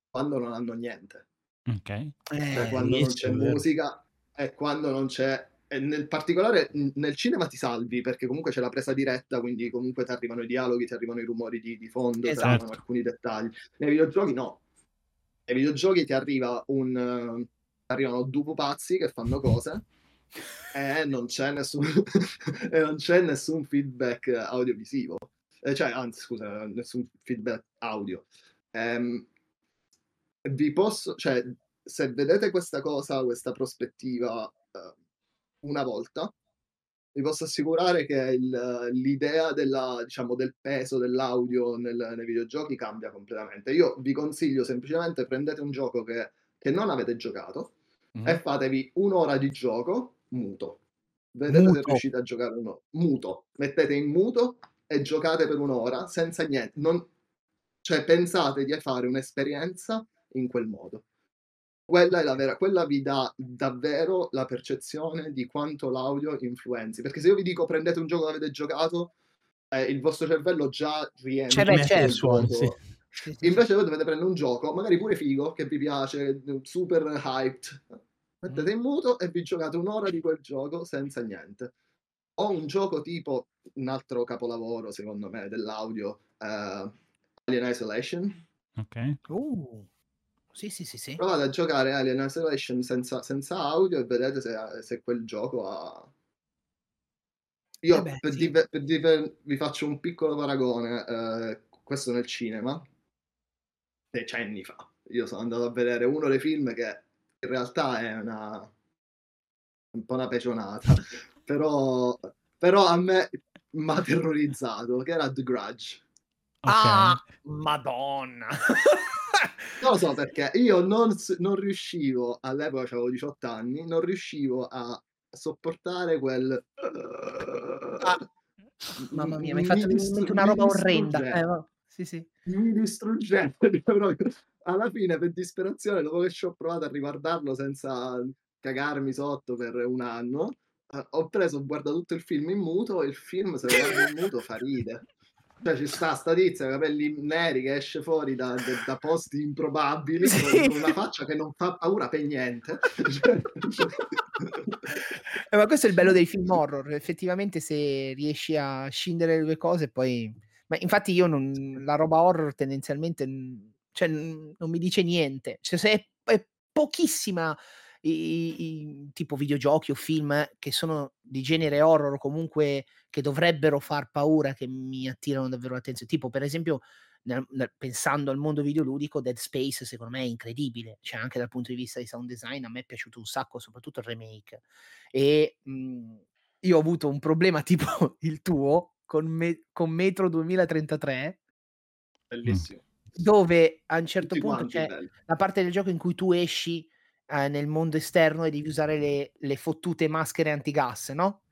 quando non hanno niente. Ok. Eh, Cioè, quando non c'è musica e quando non c'è nel particolare nel cinema ti salvi perché comunque c'è la presa diretta, quindi comunque ti arrivano i dialoghi, ti arrivano i rumori di, di fondo, ti Esatto. arrivano alcuni dettagli. Nei videogiochi no. Nei videogiochi ti arriva un eh, arrivano due pupazzi che fanno cose e non c'è nessun <laughs> e non c'è nessun feedback audiovisivo. Eh, cioè, anzi, scusa, nessun feedback audio. Ehm, vi posso, cioè, se vedete questa cosa, questa prospettiva eh, una volta, vi posso assicurare che il- l'idea della, diciamo, del peso dell'audio nel- nei videogiochi cambia completamente. Io vi consiglio semplicemente prendete un gioco che, che non avete giocato Mhm. e fatevi un'ora di gioco muto. Vedete se Muto. riuscite a giocare uno muto. Mettete in muto e giocate per un'ora senza niente. Non- cioè, pensate di fare un'esperienza in quel modo. Quella è la vera, quella vi dà davvero la percezione di quanto l'audio influenzi. Perché se io vi dico prendete un gioco che avete giocato, eh, il vostro cervello già rientra Cioè, beh, nel certo. gioco. Sì. Invece voi dovete prendere un gioco, magari pure figo, che vi piace, super hyped. Mettete in muto e vi giocate un'ora di quel gioco senza niente. O un gioco tipo, un altro capolavoro secondo me dell'audio, eh, Alien Isolation. Ok. Uh, sì, sì, sì, sì. Provate a giocare Alien Isolation senza, senza audio e vedete se, se quel gioco ha... Io Eh beh, per, sì. dive- per dive- vi faccio un piccolo paragone, eh, questo nel cinema, decenni fa. Io sono andato a vedere uno dei film che in realtà è una un po' una pecionata, <laughs> però, però a me mi ha terrorizzato, che era The Grudge. Ok. Ah, madonna. <laughs> Non lo so perché io non, non riuscivo, all'epoca avevo 18 anni, non riuscivo a sopportare quel... Ah, Mamma mia, mi hai fatto distru- una roba orrenda. Eh. Sì, sì. mi distruggeva <laughs> proprio. alla fine per disperazione dopo che ci ho provato a riguardarlo senza cagarmi sotto per un anno eh, ho preso ho guardato tutto il film in muto e il film se lo guardi in muto fa ride cioè ci sta sta tizia capelli neri che esce fuori da, da- da posti improbabili con- Sì. con una faccia che non fa paura per niente. Eh, ma questo è il bello dei film horror, effettivamente se riesci a scindere le due cose poi... Ma infatti io non... la roba horror tendenzialmente cioè, non mi dice niente, cioè, se è, è pochissima i, i- tipo videogiochi o film che sono di genere horror o comunque che dovrebbero far paura, che mi attirano davvero l'attenzione, tipo per esempio nel- nel- pensando al mondo videoludico, Dead Space secondo me è incredibile, cioè anche dal punto di vista di sound design a me è piaciuto un sacco, soprattutto il remake. E mh, io ho avuto un problema <laughs> tipo il tuo con, Me- con Metro 2033, bellissimo dove a un certo Tutti punto c'è belli. la parte del gioco in cui tu esci eh, nel mondo esterno e devi usare le, le fottute maschere antigas, no?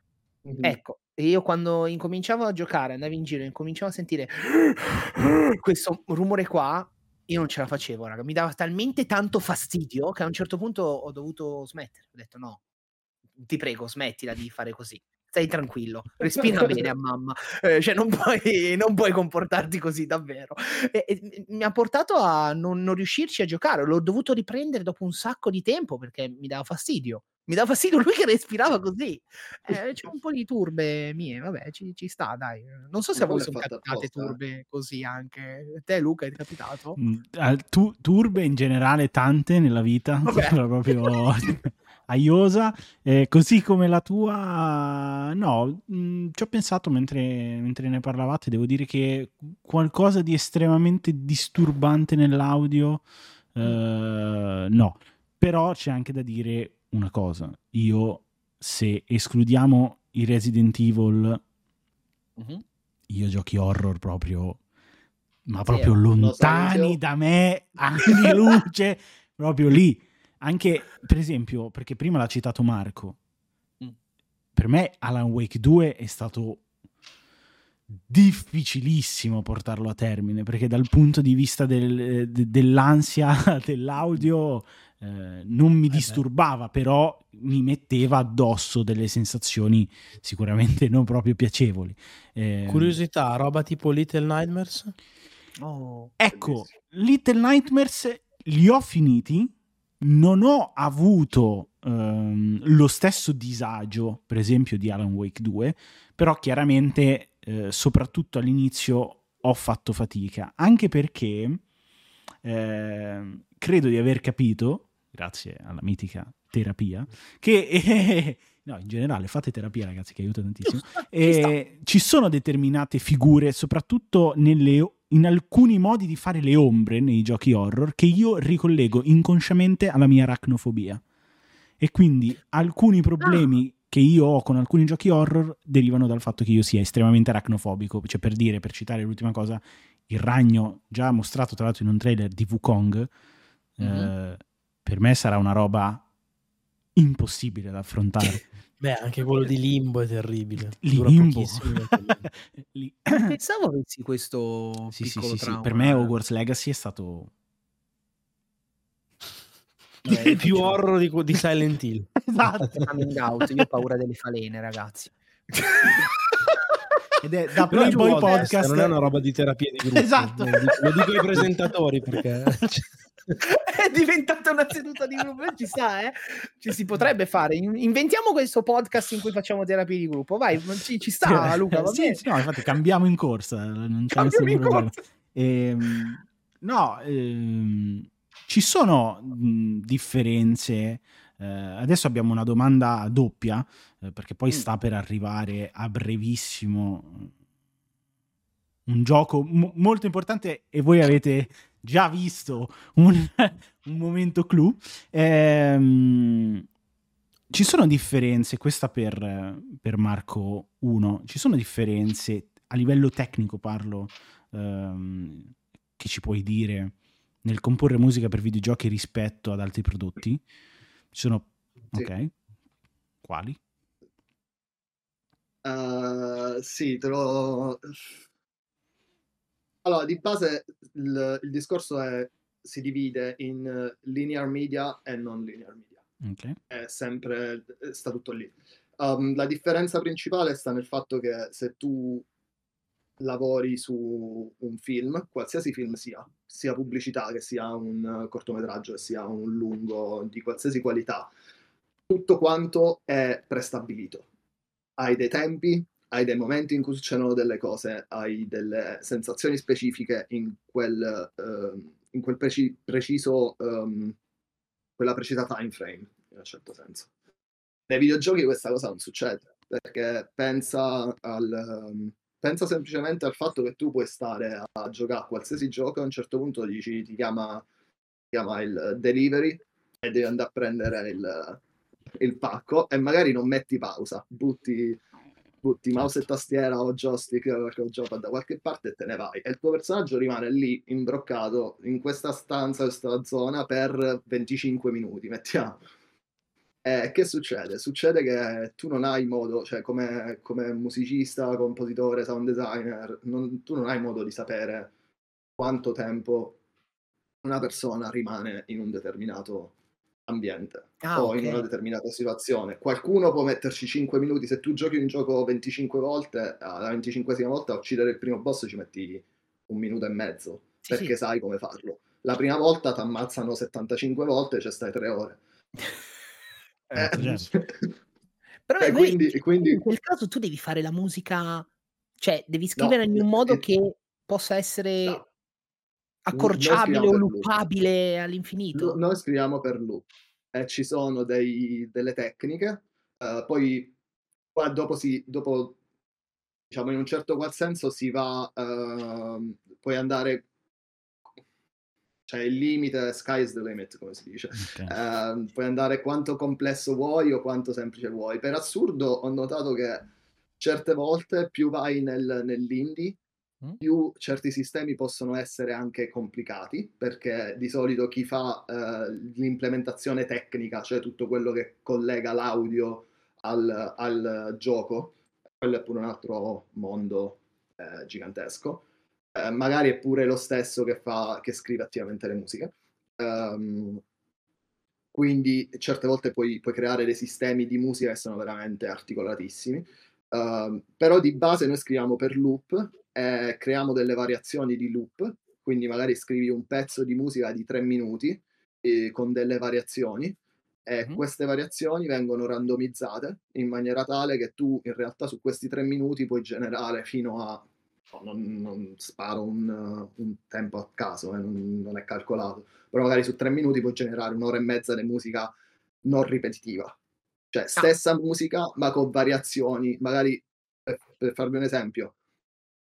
Mhm. Ecco, io quando incominciavo a giocare, andavo in giro e incominciavo a sentire <gasps> questo rumore qua, io non ce la facevo, raga. Mi dava talmente tanto fastidio che a un certo punto ho dovuto smettere. Ho detto no, ti prego, smettila di fare così. Stai tranquillo, <laughs> respira bene a mamma, eh, cioè non puoi, <laughs> non puoi, comportarti così davvero. E, e, mi ha portato a non, non, riuscirci a giocare, l'ho dovuto riprendere dopo un sacco di tempo perché mi dava fastidio. Mi dava fastidio lui che respirava così. Eh, c'è un po' di turbe mie, vabbè, ci, ci sta, dai. Non so se a voi sono capitate turbe così anche. Te, Luca, è capitato? Mm, tu, turbe in generale, tante nella vita. Vabbè. <laughs> proprio aiosa, eh, così come la tua, no, mh, mm, ci ho pensato mentre, mentre, ne parlavate, devo dire che qualcosa di estremamente disturbante nell'audio, eh, no, però c'è anche da dire una cosa, io se escludiamo i Resident Evil, uh-huh. io giochi horror proprio, ma proprio sì, lontani da me, anni <laughs> luce, proprio lì anche, per esempio, perché prima l'ha citato Marco, mm. per me Alan Wake 2 è stato difficilissimo portarlo a termine perché dal punto di vista del, de, dell'ansia <laughs> dell'audio eh, non mi eh disturbava però mi metteva addosso delle sensazioni sicuramente non proprio piacevoli. Eh, curiosità roba tipo Little Nightmares? Oh, ecco Little Nightmares li ho finiti non ho avuto ehm, lo stesso disagio, per esempio, di Alan Wake 2, però chiaramente, eh, soprattutto all'inizio, ho fatto fatica, anche perché eh, credo di aver capito, grazie alla mitica terapia, che... Eh, <laughs> no, in generale fate terapia ragazzi che aiuta tantissimo. e ci sono determinate figure, soprattutto nelle in alcuni modi di fare le ombre nei giochi horror che io ricollego inconsciamente alla mia aracnofobia. E quindi alcuni problemi ah. che io ho con alcuni giochi horror derivano dal fatto che io sia estremamente aracnofobico. Cioè, per dire, per citare l'ultima cosa, il ragno già mostrato tra l'altro in un trailer di Wukong, mm-hmm. eh, per me sarà una roba impossibile da affrontare. <laughs> Beh, anche quello di Limbo è terribile. Limbo. <laughs> Pensavo avessi questo <laughs> sì, sì, sì, sì, Per me Hogwarts Legacy è stato eh, più horror di, di Silent Hill. <laughs> esatto. Out. Io ho paura delle falene, ragazzi. Ed è da poi podcast non è una roba di terapia di gruppo. Esatto. Lo dico, lo dico ai presentatori perché <laughs> è diventata una seduta di gruppo. Ci sta, eh? Ci si potrebbe fare. Inventiamo questo podcast in cui facciamo terapia di gruppo. Vai, ci, ci sta, Luca. Va sì, sì, no, infatti cambiamo in corsa. Non c'è nessun problema. Ehm, no, ehm, ci sono mh, differenze. Eh, adesso abbiamo una domanda doppia, eh, perché poi mm. sta per arrivare a brevissimo un gioco m- molto importante e voi avete già visto un, <laughs> un momento clou. Ehm, ci sono differenze, questa per, per, Marco 1, ci sono differenze a livello tecnico parlo ehm, che ci puoi dire nel comporre musica per videogiochi rispetto ad altri prodotti? Ci sono... Sì. Ok. Quali? Uh, sì, te lo allora, di base il, il discorso è, si divide in linear media e non linear media. Okay. È sempre, sta tutto lì. Um, la differenza principale sta nel fatto che se tu lavori su un film, qualsiasi film sia, sia pubblicità, che sia un cortometraggio, che sia un lungo di qualsiasi qualità, tutto quanto è prestabilito. Hai dei tempi, hai dei momenti in cui succedono delle cose, hai delle sensazioni specifiche in quel, uh, in quel preci- preciso, um, quella precisa time frame, in un certo senso. Nei videogiochi questa cosa non succede, perché pensa, al, um, pensa semplicemente al fatto che tu puoi stare a, giocare a qualsiasi gioco e a un certo punto dici, ti chiama, ti chiama il delivery e devi andare a prendere il, il pacco e magari non metti pausa, butti butti mouse e tastiera o joystick o joypad da qualche parte e te ne vai. E il tuo personaggio rimane lì imbroccato in questa stanza, questa zona per 25 minuti, mettiamo. E che succede? Succede che tu non hai modo, cioè come, come musicista, compositore, sound designer, non, tu non hai modo di sapere quanto tempo una persona rimane in un determinato ambiente Ah, o in ok. una determinata situazione. Qualcuno può metterci 5 minuti, se tu giochi un gioco 25 volte, alla 25esima volta a uccidere il primo boss ci metti un minuto e mezzo, Sì, perché sì. sai come farlo. La prima volta ti ammazzano 75 volte e ci stai 3 ore. <laughs> Eh, Eh, certo. <laughs> Però e poi, quindi, quindi in quel caso tu devi fare la musica, cioè devi scrivere in un no, modo eh, che possa essere no, accorciabile o loop. loopabile Lu- all'infinito. Noi scriviamo per loop e ci sono dei- delle tecniche, eh, poi qua dopo, si, dopo, diciamo, in un certo qual senso si va, ehm, puoi andare, cioè il limite, sky is the limit, come si dice. Ok. Ehm, puoi andare quanto complesso vuoi o quanto semplice vuoi. Per assurdo ho notato che certe volte più vai nel- nell'indie. Più certi sistemi possono essere anche complicati, perché di solito chi fa eh, l'implementazione tecnica, cioè tutto quello che collega l'audio al, al gioco, quello è pure un altro mondo eh, gigantesco. Eh, magari è pure lo stesso che, fa, che scrive attivamente le musiche. Ehm, quindi certe volte puoi, puoi creare dei sistemi di musica che sono veramente articolatissimi. Ehm, però di base noi scriviamo per loop e creiamo delle variazioni di loop, quindi magari scrivi un pezzo di musica di tre minuti eh, con delle variazioni e Mhm. queste variazioni vengono randomizzate in maniera tale che tu in realtà su questi tre minuti puoi generare fino a no, non, non sparo un, un tempo a caso, eh, non, non è calcolato, però magari su tre minuti puoi generare un'ora e mezza di musica non ripetitiva, cioè stessa musica ma con variazioni, magari per, per farvi un esempio,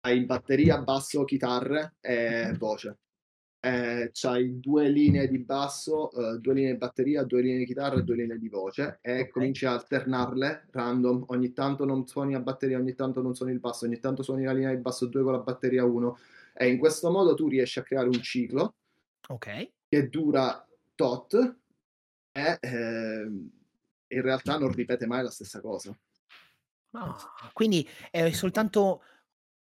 hai batteria, basso, chitarre e <laughs> voce. Eh, c'hai due linee di basso, eh, due linee di batteria, due linee di chitarra e due linee di voce e Ok. cominci a alternarle random. Ogni tanto non suoni la batteria, ogni tanto non suoni il basso, ogni tanto suoni la linea di basso 2 con la batteria 1 e in questo modo tu riesci a creare un ciclo Ok. che dura tot e ehm, in realtà non ripete mai la stessa cosa. Ah, quindi è soltanto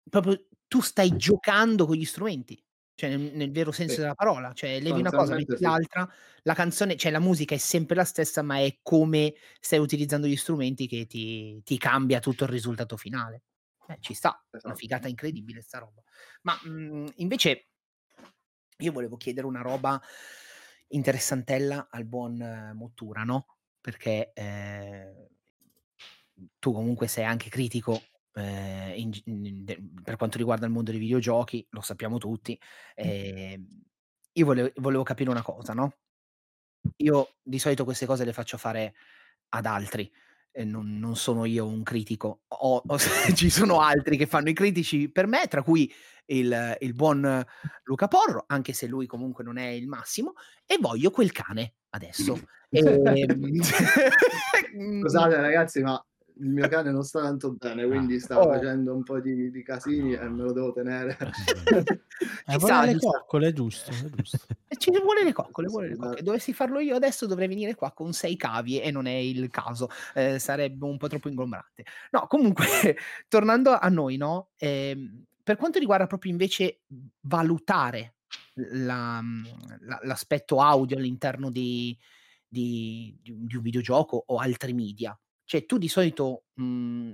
proprio tu stai giocando con gli strumenti, cioè nel, nel vero senso Sì. della parola, cioè levi una cosa, metti sì. l'altra, la canzone, cioè la musica è sempre la stessa, ma è come stai utilizzando gli strumenti che ti, ti cambia tutto il risultato finale. Eh, ci sta, una Esatto. figata incredibile sta roba. Ma mh, invece io volevo chiedere una roba interessantella al buon eh, Mottura, no? Perché eh, tu comunque sei anche critico eh, in in- de- per quanto riguarda il mondo dei videogiochi, lo sappiamo tutti. eh, io volevo, volevo capire una cosa, no? Io di solito queste cose le faccio fare ad altri. e non, non sono io un critico, Ho- ho- <laughs> ci sono altri che fanno i critici per me, tra cui il, il buon Luca Porro, anche se lui comunque non è il massimo, e voglio quel cane adesso. <laughs> Ehm, <laughs> Scusate ragazzi, ma il mio cane non sta tanto bene, quindi sta Oh. facendo un po' di, di casini e me lo devo tenere. Eh, Ci <laughs> vuole le coccole, è giusto, è giusto. <laughs> E Ci vuole le coccole, vuole le coccole. Dovessi farlo io adesso dovrei venire qua con sei cavi e non è il caso, eh, sarebbe un po' troppo ingombrante. No, comunque, <laughs> tornando a noi, no? Ehm, per quanto riguarda proprio invece valutare la- la- l'aspetto audio all'interno di, di- di un videogioco o altri media, cioè tu di solito mh,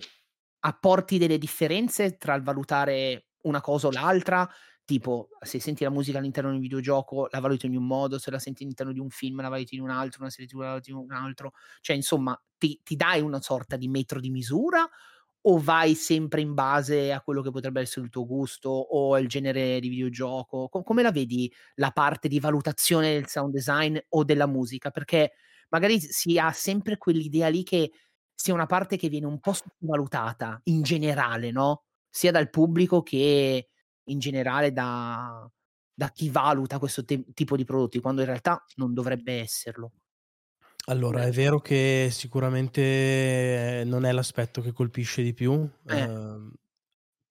apporti delle differenze tra il valutare una cosa o l'altra, tipo se senti la musica all'interno di un videogioco la valuti in un modo, se la senti all'interno di un film la valuti in un altro, una serie TV la valuti in un altro, cioè insomma ti, ti dai una sorta di metro di misura o vai sempre in base a quello che potrebbe essere il tuo gusto o il genere di videogioco? Co- come la vedi la parte di valutazione del sound design o della musica? Perché magari si ha sempre quell'idea lì che sia una parte che viene un po' sottovalutata in generale, no? Sia dal pubblico che in generale da, da chi valuta questo te- tipo di prodotti, quando in realtà non dovrebbe esserlo. Allora, è vero che sicuramente eh, non è l'aspetto che colpisce di più. Eh. ehm,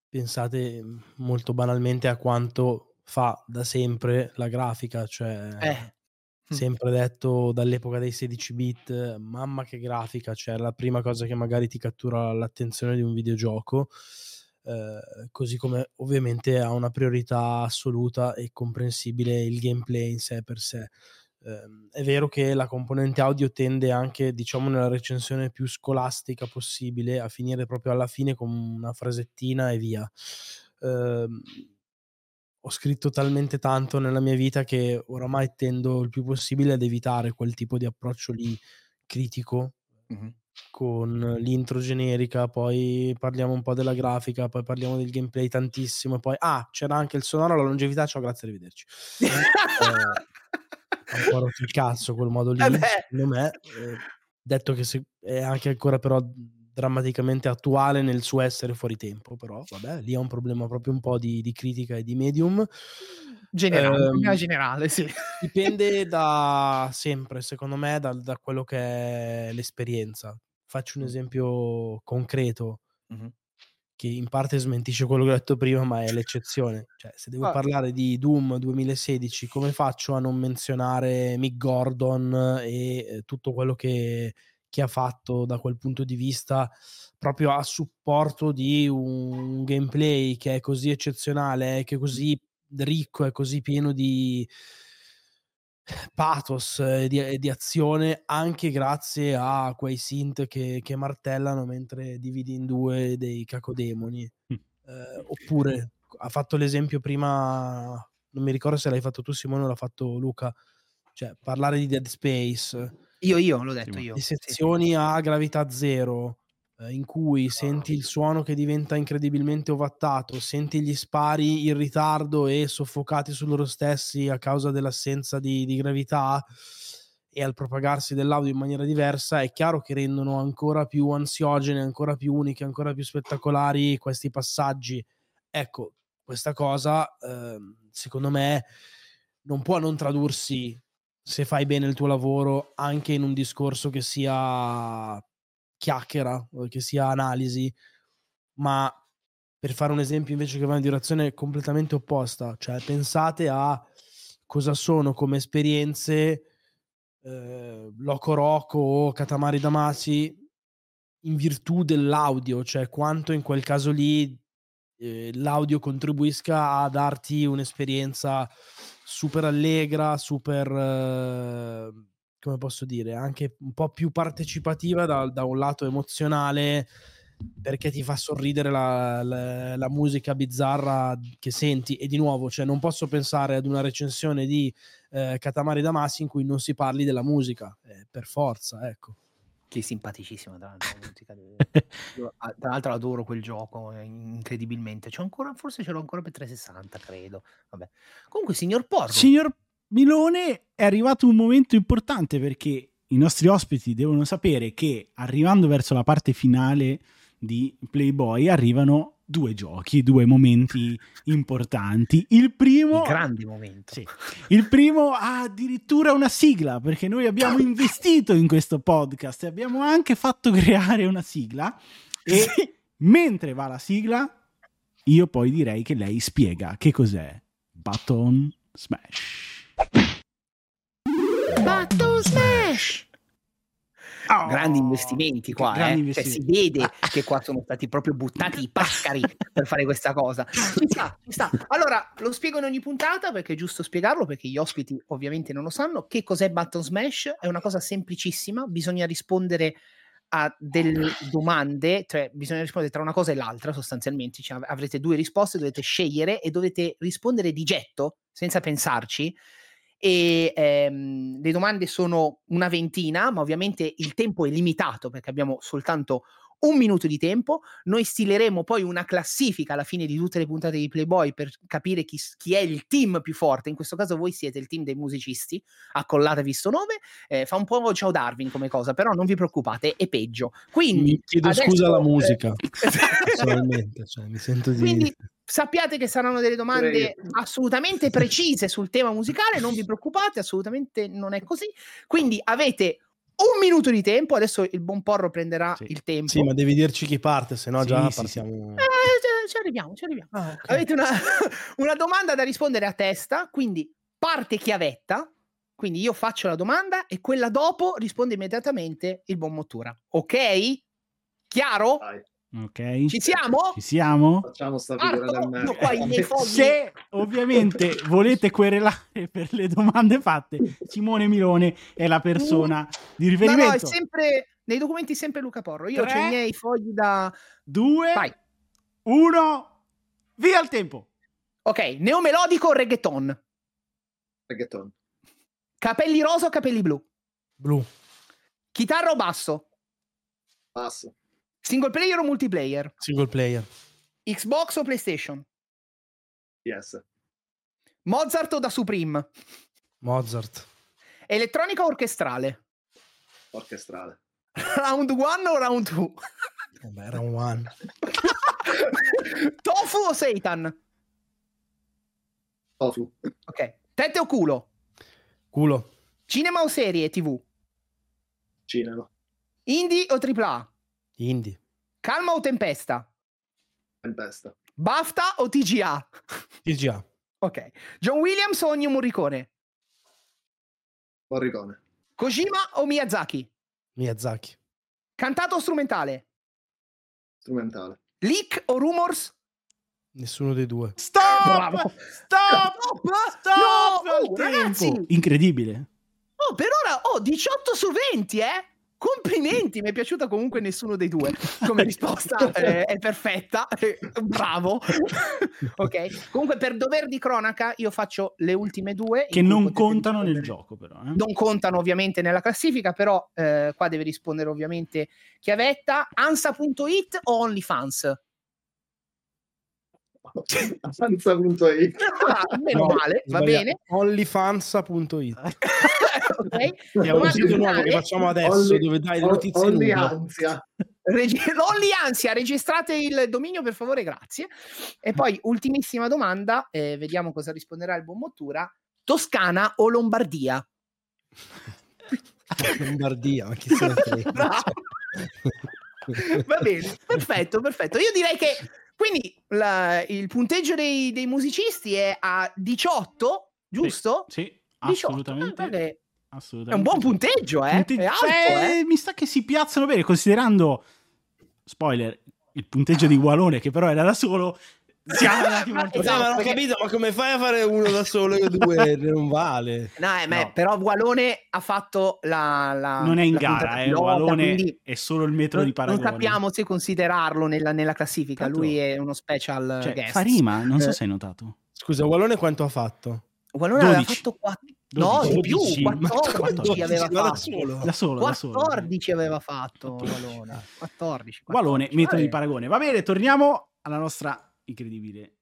pensate molto banalmente a quanto fa da sempre la grafica, cioè Eh. Sempre detto dall'epoca dei 16 bit, mamma che grafica, cioè la prima cosa che magari ti cattura l'attenzione di un videogioco, eh, così come ovviamente ha una priorità assoluta e comprensibile il gameplay in sé per sé. Ehm, è vero che la componente audio tende anche, diciamo, nella recensione più scolastica possibile a finire proprio alla fine con una frasettina e via. Ehm, ho scritto talmente tanto nella mia vita che oramai tendo il più possibile ad evitare quel tipo di approccio lì critico. Mhm. Con l'intro generica, poi parliamo un po' della grafica, poi parliamo del gameplay tantissimo, poi ah, c'era anche il sonoro, la longevità, ciao, grazie, arrivederci. Eh, rotto il cazzo quel modo lì, Eh secondo me. eh, detto che se- è anche ancora però drammaticamente attuale nel suo essere fuori tempo, però vabbè, lì è un problema proprio un po' di, di critica e di medium. Generale, problema generale, sì. Dipende <laughs> da sempre, secondo me, da, da quello che è l'esperienza. Faccio un esempio concreto Mhm. che in parte smentisce quello che ho detto prima, ma è l'eccezione. Cioè, se devo Ah. parlare di Doom 2016, come faccio a non menzionare Mick Gordon e eh, tutto quello che, che ha fatto da quel punto di vista, proprio a supporto di un gameplay che è così eccezionale, che è così ricco, è così pieno di pathos e di, e di azione anche grazie a quei synth che, che martellano mentre dividi in due dei cacodemoni Mm. Eh, oppure ha fatto l'esempio prima non mi ricordo se l'hai fatto tu Simone o l'ha fatto Luca cioè parlare di Dead Space Io, io, l'ho detto io. di Sì, sì. sezioni a gravità zero eh, in cui senti il suono che diventa incredibilmente ovattato, senti gli spari in ritardo e soffocati su loro stessi a causa dell'assenza di, di gravità e al propagarsi dell'audio in maniera diversa, è chiaro che rendono ancora più ansiogene, ancora più uniche, ancora più spettacolari questi passaggi. Ecco, questa cosa, ehm, secondo me, non può non tradursi se fai bene il tuo lavoro anche in un discorso che sia chiacchiera, che sia analisi, ma per fare un esempio invece che va in direzione completamente opposta, cioè pensate a cosa sono come esperienze eh, Loco Roco o Katamari Damacy in virtù dell'audio, cioè quanto in quel caso lì eh, l'audio contribuisca a darti un'esperienza super allegra, super, eh, come posso dire, anche un po' più partecipativa da, da un lato emozionale perché ti fa sorridere la, la- la musica bizzarra che senti. E di nuovo cioè non posso pensare ad una recensione di eh, Katamari Damacy in cui non si parli della musica eh, per forza ecco Che è simpaticissima, tra l'altro. la <laughs> musica di- Io, tra l'altro adoro quel gioco eh, incredibilmente. C'ho ancora, forse ce l'ho ancora per 360, credo. Vabbè. Comunque, signor Porro, Signor Milone, è arrivato un momento importante perché i nostri ospiti devono sapere che arrivando verso la parte finale di Playboy arrivano due giochi, due momenti importanti. Il primo, il grande momento. Sì. il primo ha addirittura una sigla perché noi abbiamo investito in questo podcast e abbiamo anche fatto creare una sigla e mentre va la sigla io poi direi che lei spiega che cos'è Button Smash. Button Smash! Oh, grandi investimenti qua, grandi eh. Cioè, si investimenti. vede che qua sono stati proprio buttati i pascari per fare questa cosa. <laughs> Ci sta, ci sta. Allora, lo spiego in ogni puntata perché è giusto spiegarlo, perché gli ospiti ovviamente non lo sanno. Che cos'è Button Smash? È una cosa semplicissima, bisogna rispondere a delle domande, cioè bisogna rispondere tra una cosa e l'altra sostanzialmente, cioè, av- avrete due risposte, dovete scegliere e dovete rispondere di getto, senza pensarci, e ehm, le domande sono una ventina, ma ovviamente il tempo è limitato perché abbiamo soltanto un minuto di tempo. Noi stileremo poi una classifica alla fine di tutte le puntate di Playboy per capire chi, chi è il team più forte. In questo caso voi siete il team dei musicisti, accollatevi sto nome. Eh, fa un po' ciao Darwin come cosa, però non vi preoccupate, è peggio. Quindi mi chiedo adesso, scusa alla eh, musica <laughs> personalmente cioè, mi sento di Quindi sappiate che saranno delle domande Prego. assolutamente precise sul tema musicale, non vi preoccupate, assolutamente non è così. Quindi avete un minuto di tempo, adesso il buon porro prenderà Sì. il tempo. sì ma devi dirci chi parte se no Sì, già sì, partiamo Eh, ci- arriviamo, ci arriviamo. Ah, ok. Avete una, <laughs> una domanda da rispondere a testa, quindi parte chiavetta. Quindi io faccio la domanda e quella dopo risponde immediatamente il buon Mottura. Ok? Chiaro? Vai. Ok. Ci siamo? Ci siamo? Facciamo sta figura i miei fogli. Se ovviamente <laughs> volete querelare per le domande fatte, Simone Milone è la persona di No, riferimento. no, è sempre nei documenti sempre Luca Porro. Io Tre. ho i miei fogli da Due, Vai. uno, via il tempo. Ok, neomelodico o reggaeton? Reggaeton. Capelli rosa o capelli blu? Blu. Chitarra o basso? Basso. Single player o multiplayer? Single player. Xbox o PlayStation? Yes. Mozart o da Supreme? Mozart. Elettronica o orchestrale? Orchestrale. <laughs> Round 1 o round 2? Vabbè, era un one. <laughs> Tofu o Satan? Tofu. Ok. Tette o culo? Culo. Cinema o serie TV? Cinema. Indie o AAA? Indie. Calma o tempesta? Tempesta. BAFTA o TGA? TGA. Ok. John Williams o Ennio Morricone? Morricone. Kojima o Miyazaki? Miyazaki. Cantato o strumentale? Strumentale. Leak o rumors? Nessuno dei due. Stop! Bravo. Stop! Stop! Stop! No! al Oh, tempo. ragazzi! Incredibile. Oh, per ora, oh, 18 su 20, eh? Complimenti, mi è piaciuta comunque nessuno dei due come <laughs> risposta, eh, è perfetta, eh, bravo. <laughs> ok, comunque per dover di cronaca io faccio le ultime due. Che non contano nel gioco, però. eh. Non contano ovviamente nella classifica, però eh, qua deve rispondere ovviamente Chiavetta. Ansa.it o OnlyFans? Avanza.it. Ah, meno No, male, va bene. Onlyfans.it. <laughs> ok. È un sito nuovo che facciamo adesso Only- dove dai le notizie Only ansia. Regi- Lolli ansia, registrate il dominio per favore, grazie. E poi, ultimissima domanda, eh, vediamo cosa risponderà il buon Mottura. Toscana o Lombardia? <laughs> Lombardia, ma chi se ne <laughs> frega. Bravo. Va bene, perfetto, perfetto. Io direi che quindi la- il punteggio dei, dei musicisti è a 18, giusto? Sì, 18, assolutamente. eh, vabbè, È assolutamente. un buon punteggio, eh? Punte- alto, cioè, eh? Mi sa che si piazzano bene, considerando, spoiler, il punteggio di Gualone, che però era da solo, siamo andati molto Esatto, ma non ho perché- capito, ma come fai a fare uno da solo e due <laughs> non vale? No, eh, ma- No. però Gualone ha fatto la, la- Non è in la gara, eh, pilota, Gualone è solo il metro non, di paragone. non sappiamo se considerarlo nella, nella classifica. Tanto- Lui è uno special Cioè, guest. fa rima, non so Eh. se hai notato. Scusa, Wallone quanto ha fatto? Gualone aveva 12. fatto 4. No, 12. di più, 12. 14 aveva da fatto. solo? Da solo, da solo. 14 aveva fatto 14. Gualone. 14. Gualone, 14. metro di paragone. Va bene, torniamo alla nostra incredibile.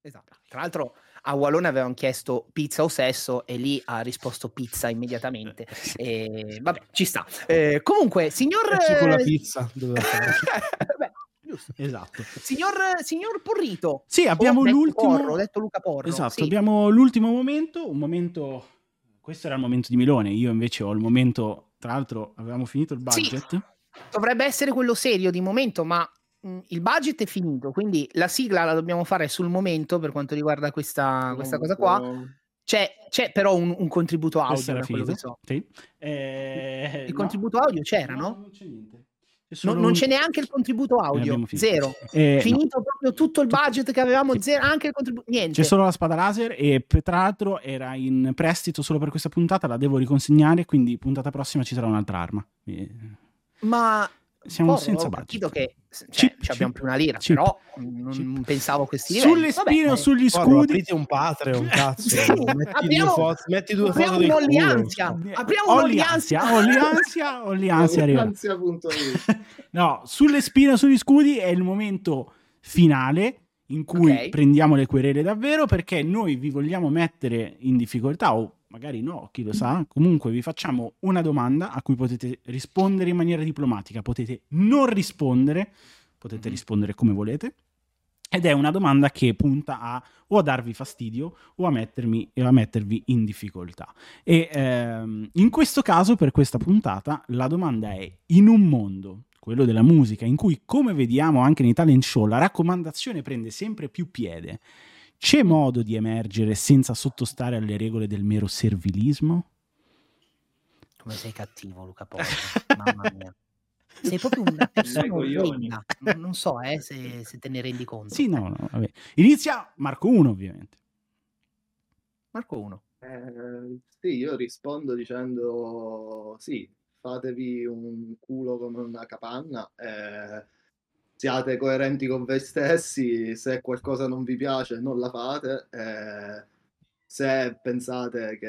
Esatto. Tra l'altro a Gualone avevano chiesto pizza o sesso e lì ha risposto pizza immediatamente. <laughs> E, vabbè, ci sta. Eh, comunque, signor... Con la pizza. <laughs> Beh, giusto. Esatto. Signor, signor Porrito. Sì, abbiamo Ho detto l'ultimo. Porro, ho detto Luca Porro. Esatto, sì. abbiamo l'ultimo momento, un momento... Questo era il momento di Milone, io invece ho il momento, tra l'altro avevamo finito il Sì. budget. Dovrebbe essere quello serio di momento, ma il budget è finito, quindi la sigla la dobbiamo fare sul momento per quanto riguarda questa, questa cosa qua. C'è, c'è però un, un contributo audio, so. Sì. Eh, Il no. contributo audio c'era, no? Non c'è niente. No- non un- c'è neanche il contributo Eh, audio, finito. zero. Eh, no. Finito proprio tutto il budget che avevamo, Sì. zero, anche il contributo, niente. C'è solo la spada laser e tra l'altro era in prestito solo per questa puntata, la devo riconsegnare, quindi puntata prossima ci sarà un'altra arma. Eh, Ma Siamo Porro, senza budget. capito che cioè, Chip, ci abbiamo più una lira, chip, però non chip. pensavo a questi livelli. Sulle spine o eh, sugli scudi? aprite un Patreon, <laughs> cazzo. Sì, metti, abbiamo- due foto, metti due apriamo foto un'ollianzia. culo. Apriamo Olli un'ollianzia. ansia, olli ansia, olli ansia arriva. No, sulle spine o sugli scudi è il momento finale in cui Ok. prendiamo le querele davvero perché noi vi vogliamo mettere in difficoltà o magari no, chi lo sa. Comunque vi facciamo una domanda a cui potete rispondere in maniera diplomatica, potete non rispondere, potete rispondere come volete. Ed è una domanda che punta a o a darvi fastidio o a, mettermi, a mettervi in difficoltà. E ehm, in questo caso, per questa puntata, la domanda è: in un mondo, quello della musica, in cui, come vediamo anche nei talent show, la raccomandazione prende sempre più piede, c'è modo di emergere senza sottostare alle regole del mero servilismo? Come sei cattivo, Luca Porro. Mamma mia. Sei proprio una persona orrenda. Non, non so eh, se, se te ne rendi conto. Sì, no, no, vabbè. Inizia Marco 1, ovviamente. Marco 1. Eh, sì, io rispondo dicendo sì, fatevi un culo come una capanna, eh, siate coerenti con voi stessi, se qualcosa non vi piace non la fate, eh, se pensate che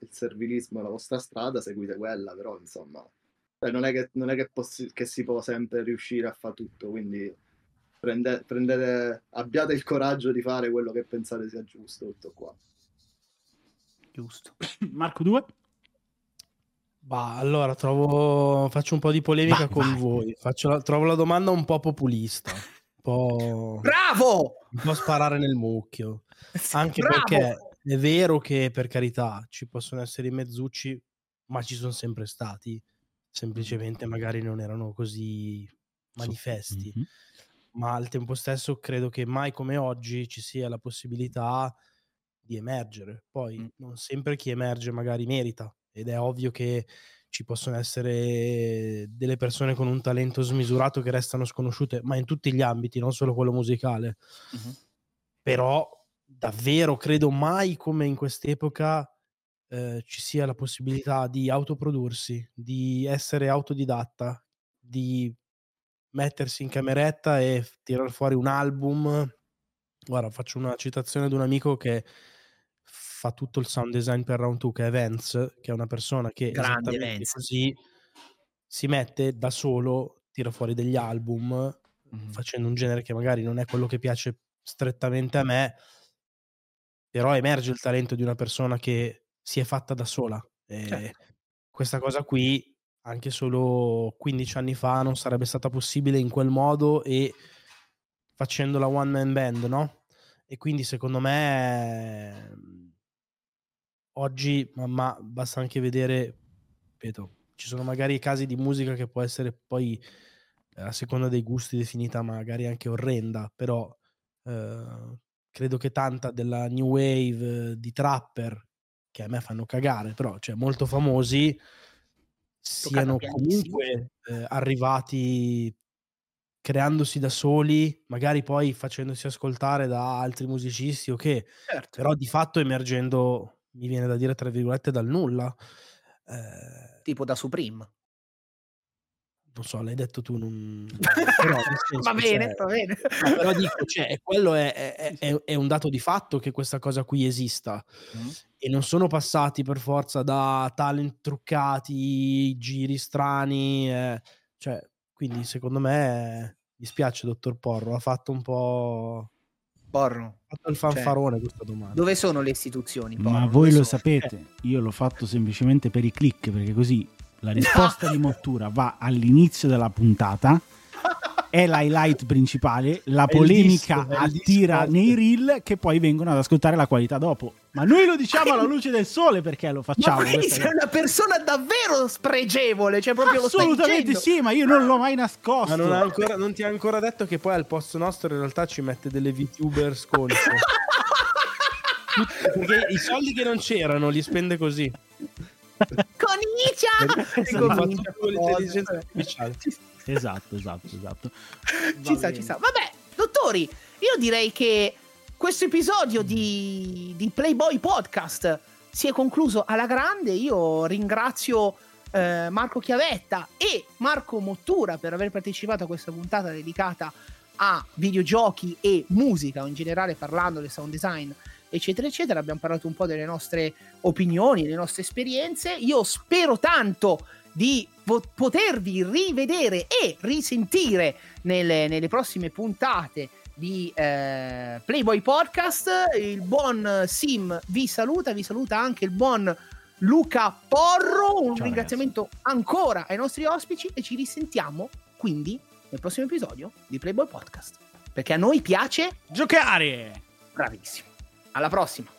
il servilismo è la vostra strada, seguite quella, però insomma, cioè, non è che, non è che, possi- che si può sempre riuscire a fare tutto, quindi prende- prendete, abbiate il coraggio di fare quello che pensate sia giusto, tutto qua. Giusto. <coughs> Marco 2. Bah, allora trovo, faccio un po' di polemica Vai, con vai. voi. Faccio la- trovo la domanda un po' populista, un po', Bravo! un po' sparare nel mucchio. <laughs> Anche Bravo! perché è vero che per carità ci possono essere i mezzucci, ma ci sono sempre stati. Semplicemente magari non erano così manifesti. Mhm. ma al tempo stesso credo che mai come oggi ci sia la possibilità di emergere. Poi Mm. non sempre chi emerge magari merita ed è ovvio che ci possono essere delle persone con un talento smisurato che restano sconosciute, ma in tutti gli ambiti, non solo quello musicale. Mhm. Però davvero credo mai come in quest'epoca eh, ci sia la possibilità di autoprodursi, di essere autodidatta, di mettersi in cameretta e f- tirar fuori un album. Guarda, faccio una citazione di un amico che fa tutto il sound design per Round 2, che è Vance, che è una persona che Grande Vance. così si mette da solo, tira fuori degli album, Mhm. facendo un genere che magari non è quello che piace strettamente a me, però emerge il talento di una persona che si è fatta da sola. E Certo. questa cosa qui, anche solo 15 anni fa, non sarebbe stata possibile in quel modo e facendo la one man band, no? E quindi secondo me oggi, ma, ma basta anche vedere, ripeto, ci sono magari casi di musica che può essere poi eh, a seconda dei gusti definita magari anche orrenda, però eh, credo che tanta della new wave eh, di trapper che a me fanno cagare, però cioè molto famosi siano comunque eh, arrivati creandosi da soli, magari poi facendosi ascoltare da altri musicisti o che, Certo. però di fatto emergendo, mi viene da dire tra virgolette, dal nulla. Eh, Tipo da Supreme. non so, l'hai detto tu, non... <laughs> però, senso, va bene, cioè, va bene. Però dico, <laughs> cioè, quello è, è- è- è un dato di fatto che questa cosa qui esista Mm. e non sono passati per forza da talent truccati, giri strani, eh, cioè, quindi secondo me, mi spiace dottor Porro, ha fatto un po' Porro. ha fatto il fanfarone questa domanda. Dove sono le istituzioni? Porro? Ma Dove voi lo sono? sapete, io l'ho fatto semplicemente per i click, perché così la <laughs> risposta di Mottura va all'inizio della puntata, è l'highlight principale, la polemica disco, attira disco. nei reel che poi vengono ad ascoltare la qualità dopo. Ma noi lo diciamo alla luce del sole perché lo Ma facciamo. quindi questa sei una persona davvero spregevole, cioè proprio Assolutamente sì, ma io non l'ho mai nascosto. Ma non, ha ancora- non ti ha ancora detto che poi al posto nostro in realtà ci mette delle VTuber sconce. <laughs> Perché i soldi che non c'erano li spende così. Conicia! Esatto, esatto, esatto. ci Va sta, bene. ci sta. Vabbè, dottori, io direi che questo episodio di, di Playboy Podcast si è concluso alla grande. Io ringrazio eh, Marco Chiavetta e Marco Mottura per aver partecipato a questa puntata dedicata a videogiochi e musica, in generale parlando del sound design, eccetera, eccetera. Abbiamo parlato un po' delle nostre opinioni, delle nostre esperienze. Io spero tanto di po- potervi rivedere e risentire nelle, nelle prossime puntate di eh, Playboy Podcast. Il buon Sim vi saluta, vi saluta anche il buon Luca Porro. Un Ciao, ringraziamento ancora ai nostri ospiti e ci risentiamo quindi nel prossimo episodio di Playboy Podcast. Perché a noi piace Giocare! bravissimo. Alla prossima.